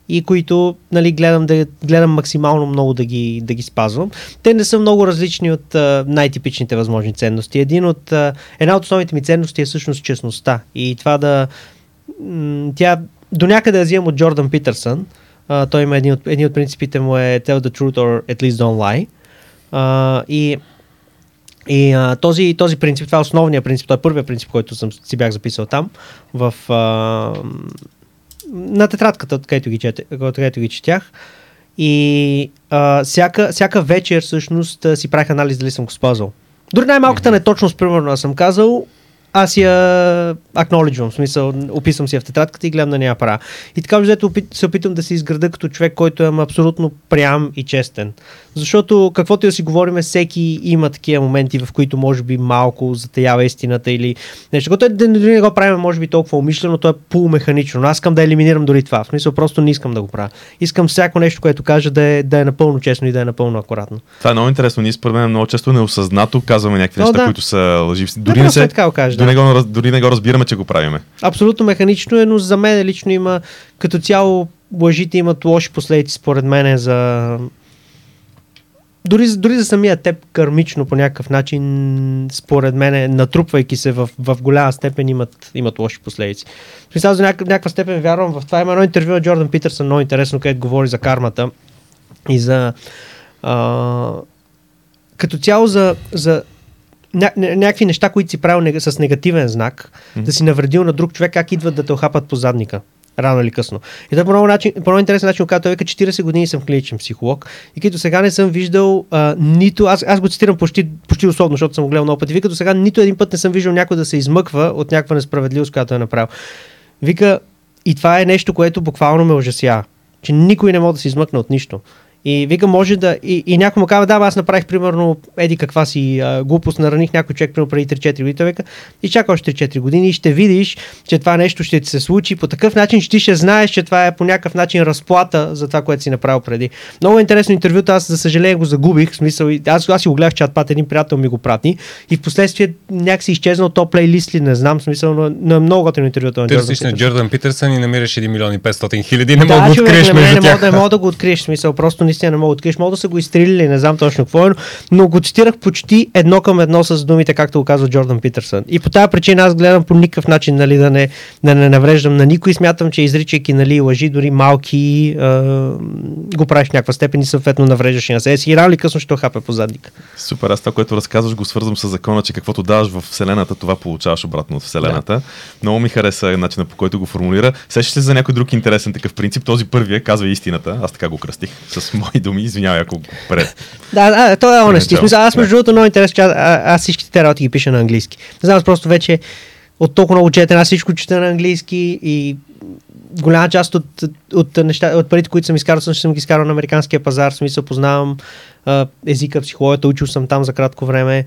[SPEAKER 3] и които нали, гледам, да, гледам максимално много да ги, да ги спазвам. Те не са много различни от а, най-типичните възможни ценности. Един от, а, една от основните ми ценности е всъщност честността и това да... М- тя до някъде я взимам от Джордан Питърсън, Uh, той има един от, един от принципите му е tell the truth or at least don't lie. Uh, и и а, този, този принцип, това е основният принцип, той е първият принцип, който съм си бях записал там, в, а, на тетрадката, където ги, чете, където ги четях. И а, всяка, всяка вечер всъщност си правих анализ дали съм го спазвал. Дори най-малката mm-hmm. неточност, примерно, аз съм казал, аз я acknowledge в смисъл, описвам си я в тетрадката и гледам да няма пара. И така взето се опитвам да се изграда като човек, който е абсолютно прям и честен. Защото каквото и да си говорим, всеки има такива моменти, в които може би малко затаява истината или нещо. Което да не го правим, може би толкова умишлено, то е полумеханично. Но аз искам да елиминирам дори това. В смисъл, просто не искам да го правя. Искам всяко нещо, което кажа, да е, да е напълно честно и да е напълно акуратно.
[SPEAKER 1] Това е много интересно. Ние според мен много често неосъзнато казваме някакви неща, да. които са лъжи.
[SPEAKER 3] Дори да, не се, така го кажа,
[SPEAKER 1] да. не го, дори не го разбираме, че го правиме.
[SPEAKER 3] Абсолютно механично е, но за мен лично има като цяло лъжите имат лоши последици според мен за дори, дори за самия теб кармично по някакъв начин, според мен, натрупвайки се в, в голяма степен, имат, имат лоши последици. Смисъл, за някакъв, някаква степен вярвам в това. Има едно интервю на Джордан Питърсън, много интересно, където говори за кармата и за а, като цяло за, за ня, някакви неща, които си правил с негативен знак, mm-hmm. да си навредил на друг човек, как идват да те охапат по задника рано или късно. И това по много, начин, по много интересен начин, когато той века 40 години съм клиничен психолог и като сега не съм виждал а, нито, аз, аз го цитирам почти, почти условно, защото съм го гледал много пъти, вика, като сега нито един път не съм виждал някой да се измъква от някаква несправедливост, която е направил. Вика, и това е нещо, което буквално ме ужасява, че никой не може да се измъкне от нищо. И вика, може да. И, и някой му казва, да, аз направих примерно еди каква си а, глупост, нараних някой човек примерно преди 3-4 години. Той вика, и чака още 3-4 години и ще видиш, че това нещо ще ти се случи. По такъв начин, че ти ще знаеш, че това е по някакъв начин разплата за това, което си направил преди. Много интересно интервюто, аз за съжаление го загубих. В смисъл, аз, аз си го гледах чат пат, един приятел ми го прати. И в последствие някакси изчезнал то плейлист ли, не знам, в смисъл, но, но много готино интервюто
[SPEAKER 2] на Джордан на Джордан Питърсън и намираш 1 милион и 500 хиляди. Не
[SPEAKER 3] да,
[SPEAKER 2] мога да откриеш.
[SPEAKER 3] Не, не, не, не мога да го откриеш, смисъл, просто наистина не мога да откриеш. Мога да са го изстрелили, не знам точно какво е, но го цитирах почти едно към едно с думите, както го казва Джордан Питърсън. И по тази причина аз гледам по никакъв начин нали, да, не, да не навреждам на никой. Смятам, че изричайки нали, лъжи, дори малки, е, го правиш в някаква степен и съответно навреждаш и на себе си. И рано или късно ще хапе по задник.
[SPEAKER 1] Супер, аз това, което разказваш, го свързвам с закона, че каквото даваш в Вселената, това получаваш обратно от Вселената. Да. Много ми хареса начина по който го формулира. Сещаш се за някой друг интересен такъв принцип. Този първия казва истината. Аз така го кръстих с мои думи. Извинявай, ако пред.
[SPEAKER 3] Да, да, то е honesty. Смисъл, аз между другото много интересно, че аз, аз всичките работи ги пиша на английски. Не знам, аз просто вече от толкова много четен, аз всичко чета на английски и голяма част от, от, неща, от парите, които съм изкарал, съм, съм ги изкарал на американския пазар, в смисъл познавам а, езика, психологията, учил съм там за кратко време.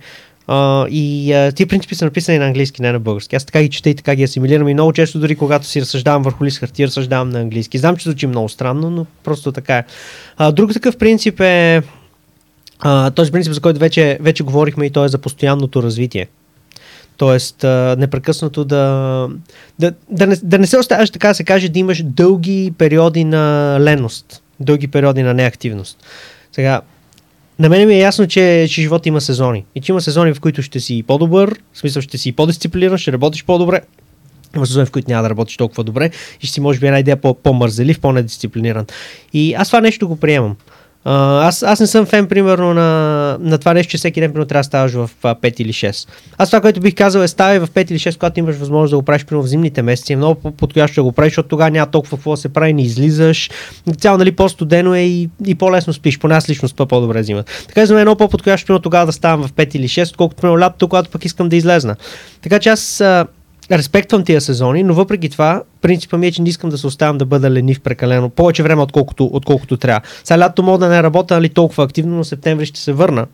[SPEAKER 3] Uh, и uh, тия принципи са написани на английски, не на български. Аз така ги чета и така ги асимилирам и много често дори когато си разсъждавам върху лист хартия, разсъждавам на английски. Знам, че звучи много странно, но просто така е. Uh, друг такъв принцип е uh, този принцип, за който вече, вече говорихме и то е за постоянното развитие. Тоест, uh, непрекъснато да, да, да, не, да не се оставаш, така да се каже, да имаш дълги периоди на леност, дълги периоди на неактивност. Сега, на мен ми е ясно, че, че живота има сезони. И че има сезони, в които ще си по-добър, в смисъл ще си по-дисциплиниран, ще работиш по-добре. Има сезони, в които няма да работиш толкова добре и ще си може би една идея по-мързелив, по-недисциплиниран. И аз това нещо го приемам. Аз, аз не съм фен, примерно, на, на това нещо, че всеки ден примерно, трябва да ставаш в uh, 5 или 6. Аз това, което бих казал е ставай в 5 или 6, когато имаш възможност да го правиш примерно в зимните месеци. Е много подходящо да го правиш, защото тогава няма толкова какво да се прави, не излизаш. Цяло, нали, по-студено е и, и по-лесно спиш. Поне аз лично спа по-добре зимата. Така за мен е много по-подходящо тогава да ставам в 5 или 6, отколкото примерно лятото, когато пък искам да излезна. Така че аз респектвам тия сезони, но въпреки това, принципът ми е, че не искам да се оставям да бъда ленив прекалено повече време, отколкото, отколкото трябва. Сега лято мога да не работя нали, толкова активно, но септември ще се върна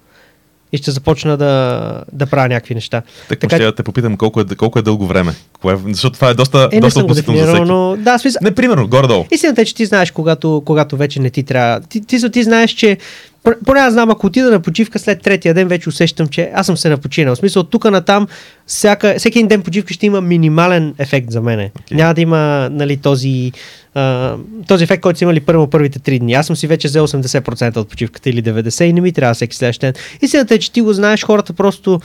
[SPEAKER 3] и ще започна да, да правя някакви неща.
[SPEAKER 1] Так, така, ще да те попитам колко е, колко е дълго време. Кое, защото това е доста,
[SPEAKER 3] е,
[SPEAKER 1] доста относително за всеки.
[SPEAKER 3] Но, да, смисъл,
[SPEAKER 1] не, примерно, горе-долу.
[SPEAKER 3] Истината е, че ти знаеш, когато, когато вече не ти трябва. Ти, ти, ти, ти знаеш, че Поне аз знам, ако отида на почивка след третия ден, вече усещам, че аз съм се напочинал. В смисъл, тук на там, всяка, всеки един ден почивка ще има минимален ефект за мене.
[SPEAKER 1] Окей.
[SPEAKER 3] Няма да има нали, този, а, този ефект, който са имали първо първите три дни. Аз съм си вече взел 80% от почивката или 90% и не ми трябва всеки следващ ден. Истината е, че ти го знаеш, хората просто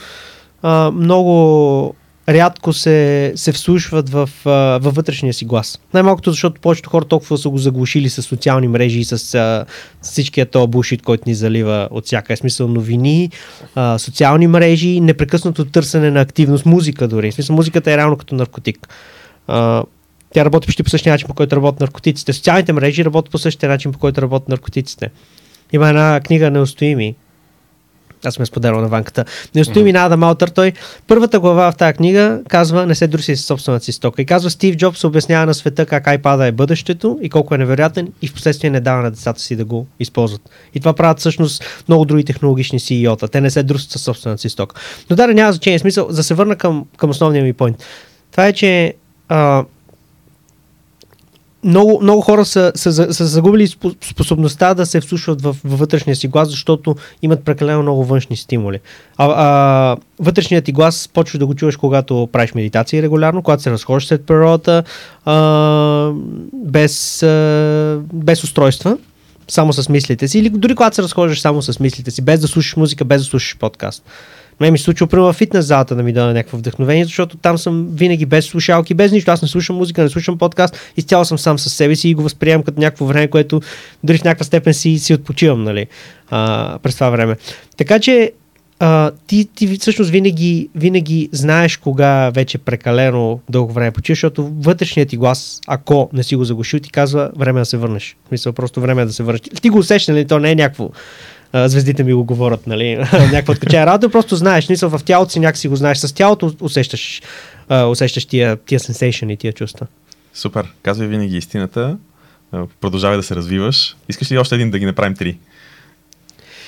[SPEAKER 3] а, много рядко се, се вслушват в, във вътрешния си глас. Най-малкото, защото повечето хора толкова са го заглушили с социални мрежи и с, а, всичкия този бушит, който ни залива от всяка смисъл новини, социални мрежи, непрекъснато търсене на активност, музика дори. В смисъл, музиката е реално като наркотик. Тя работи почти по същия начин, по който работят наркотиците. Социалните мрежи работят по същия начин, по който работят наркотиците. Има една книга Неустоими, аз сме споделял на ванката. Неустоими mm-hmm. Ада Малтър, той първата глава в тази книга казва не се друси с собствената си стока. И казва Стив Джобс обяснява на света как iPad е бъдещето и колко е невероятен и в последствие не дава на децата си да го използват. И това правят всъщност много други технологични CEO-та. Те не се друсят със собствената си стока. Но да, няма значение. Смисъл, за да се върна към, към основния ми поинт. Това е, че а, много, много хора са, са, са, загубили спо- способността да се вслушват в, във вътрешния си глас, защото имат прекалено много външни стимули. А, а вътрешният ти глас почваш да го чуваш, когато правиш медитация регулярно, когато се разхождаш след природата, а, без, а, без устройства, само с мислите си, или дори когато се разхождаш само с мислите си, без да слушаш музика, без да слушаш подкаст. Ме ми се случва, примерно, в фитнес залата да ми даде някакво вдъхновение, защото там съм винаги без слушалки, без нищо. Аз не слушам музика, не слушам подкаст, изцяло съм сам със себе си и го възприемам като някакво време, което дори в някаква степен си, си отпочивам, нали, а, през това време. Така че а, ти, ти всъщност винаги, винаги знаеш кога вече прекалено дълго време почиваш, защото вътрешният ти глас, ако не си го заглушил, ти казва време да се върнеш. В просто време е да се върнеш. Ти го усещаш, нали? То не е някакво а, звездите ми го говорят, нали? Някаква откачая работа, просто знаеш, смисъл в тялото си някакси го знаеш. С тялото усещаш, а, усещаш тия, тия сенсейшн и тия чувства.
[SPEAKER 1] Супер. Казвай винаги истината. Продължавай да се развиваш. Искаш ли още един да ги направим три?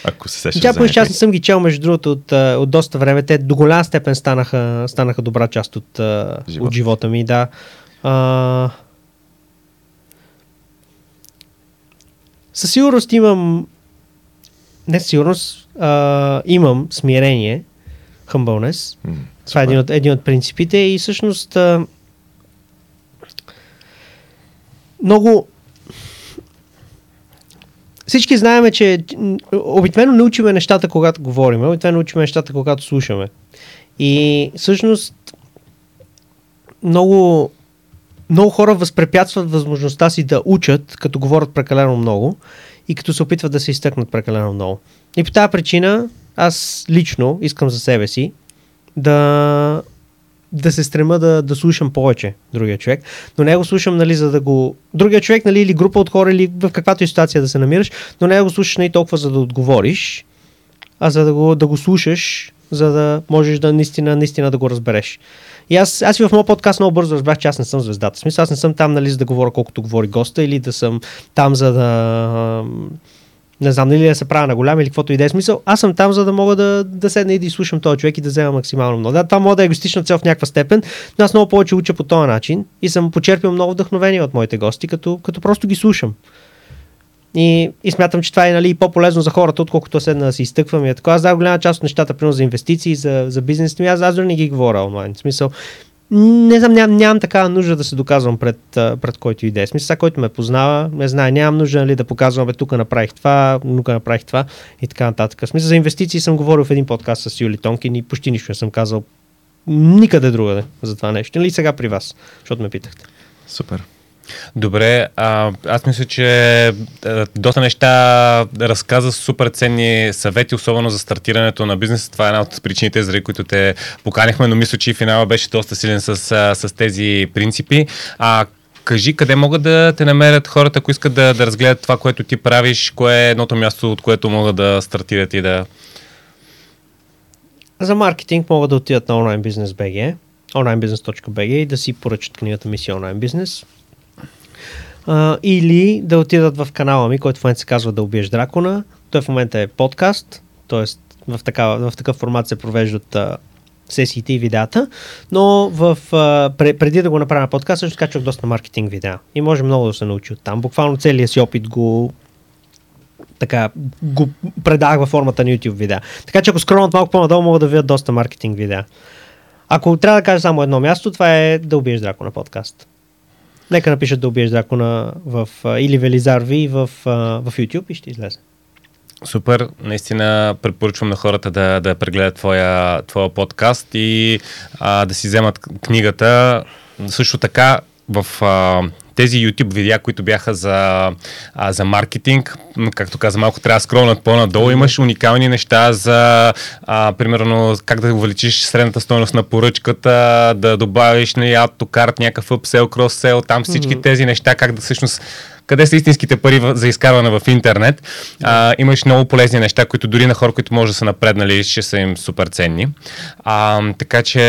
[SPEAKER 1] Ако се сещаш
[SPEAKER 3] Тя поне аз не съм ги чел, между другото, от, от доста време. Те до голяма степен станаха, станаха добра част от,
[SPEAKER 1] Живота.
[SPEAKER 3] от живота ми, да. А... Със сигурност имам не сигурност, а, имам смирение, humbleness.
[SPEAKER 1] М,
[SPEAKER 3] Това е един от, един от принципите и всъщност а, много всички знаем, че обикновено не учиме нещата, когато говорим, обикновено учиме нещата, когато слушаме. И всъщност много, много хора възпрепятстват възможността си да учат, като говорят прекалено много и като се опитват да се изтъкнат прекалено много. И по тази причина аз лично искам за себе си да, да се стрема да, да слушам повече другия човек. Но не го слушам, нали, за да го... Другия човек, нали, или група от хора, или в каквато и ситуация да се намираш, но не го слушаш не толкова за да отговориш, а за да го, да го слушаш, за да можеш да наистина, наистина да го разбереш. И аз, аз и в моят подкаст много бързо разбрах, че аз не съм звездата. Смисъл, аз не съм там, нали, за да говоря колкото говори госта, или да съм там, за да не знам, нали да се правя на голям или каквото и да е смисъл. Аз съм там, за да мога да, да седна и да изслушам този човек и да взема максимално много. Да, това може да е егоистична цел в някаква степен, но аз много повече уча по този начин и съм почерпил много вдъхновение от моите гости, като, като просто ги слушам. И, и смятам, че това е нали, по-полезно за хората, отколкото седна да си изтъквам. И така, аз знам голяма част от нещата, примерно за инвестиции, за, за бизнес, аз, аз дори не ги говоря онлайн. В смисъл, не знам, ням, нямам такава нужда да се доказвам пред, пред който и да е. Смисъл, който ме познава, не знае, нямам нужда нали, да показвам, бе, тук направих това, тук направих това и така нататък. В смисъл, за инвестиции съм говорил в един подкаст с Юли Тонкин и почти нищо не съм казал никъде другаде за това нещо. Нали сега при вас, защото ме питахте.
[SPEAKER 1] Супер.
[SPEAKER 2] Добре, а, аз мисля, че а, доста неща разказа супер ценни съвети, особено за стартирането на бизнеса. Това е една от причините, заради които те поканихме, но мисля, че и финала беше доста силен с, с тези принципи. А, кажи къде могат да те намерят хората, ако искат да, да разгледат това, което ти правиш, кое е едното място, от което могат да стартират и да...
[SPEAKER 3] За маркетинг могат да отидат на onlinebusiness.bg, onlinebusiness.bg и да си поръчат книгата Мисия онлайн бизнес. Или да отидат в канала ми, който в момента се казва Да убиеш дракона. Той в момента е подкаст, т.е. В, такава, в такъв формат се провеждат uh, сесиите и видеята, но в, uh, преди да го направя на подкаст, също качвах доста маркетинг видеа и може много да се научи от там. Буквално целият си опит го така го предах във формата на YouTube видеа. Така че ако скронат малко по-надолу, могат да видят доста маркетинг видеа. Ако трябва да кажа само едно място, това е да убиеш дракона подкаст. Нека напишат да убиеш дракона в, или Велизар Ви в, в YouTube и ще излезе.
[SPEAKER 2] Супер, наистина препоръчвам на хората да, да прегледат твоя, твоя подкаст и а, да си вземат книгата. Също така в а, тези YouTube видеа, които бяха за, а, за маркетинг, както каза малко, трябва да скролнат по-надолу. Имаш уникални неща за, а, примерно, как да увеличиш средната стоеност на поръчката, да добавиш на автокарт, някакъв upsell, cross-sell, там всички mm-hmm. тези неща, как да всъщност къде са истинските пари за изкарване в интернет. А, имаш много полезни неща, които дори на хора, които може да са напреднали, ще са им супер ценни. А, така че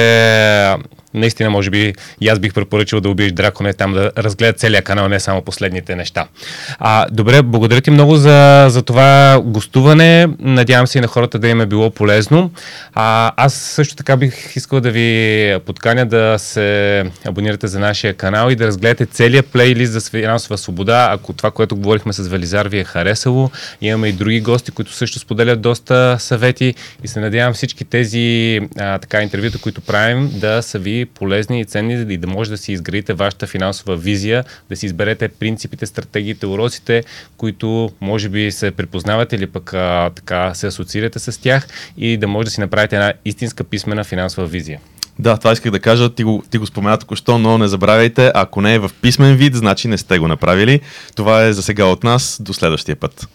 [SPEAKER 2] наистина, може би, и аз бих препоръчал да убиеш драконе там да разгледа целият канал, не само последните неща. А, добре, благодаря ти много за, за това гостуване. Надявам се и на хората да им е било полезно. А, аз също така бих искал да ви подканя да се абонирате за нашия канал и да разгледате целият плейлист за финансова свобода. Ако това, което говорихме с Велизар ви е харесало, имаме и други гости, които също споделят доста съвети и се надявам всички тези а, така интервюта, които правим, да са ви полезни и ценни и да може да си изградите вашата финансова визия, да си изберете принципите, стратегиите, уроците, които може би се припознавате или пък а, така се асоциирате с тях и да може да си направите една истинска писмена финансова визия.
[SPEAKER 1] Да, това исках да кажа. Ти го, ти го спомена току-що, но не забравяйте, ако не е в писмен вид, значи не сте го направили. Това е за сега от нас. До следващия път.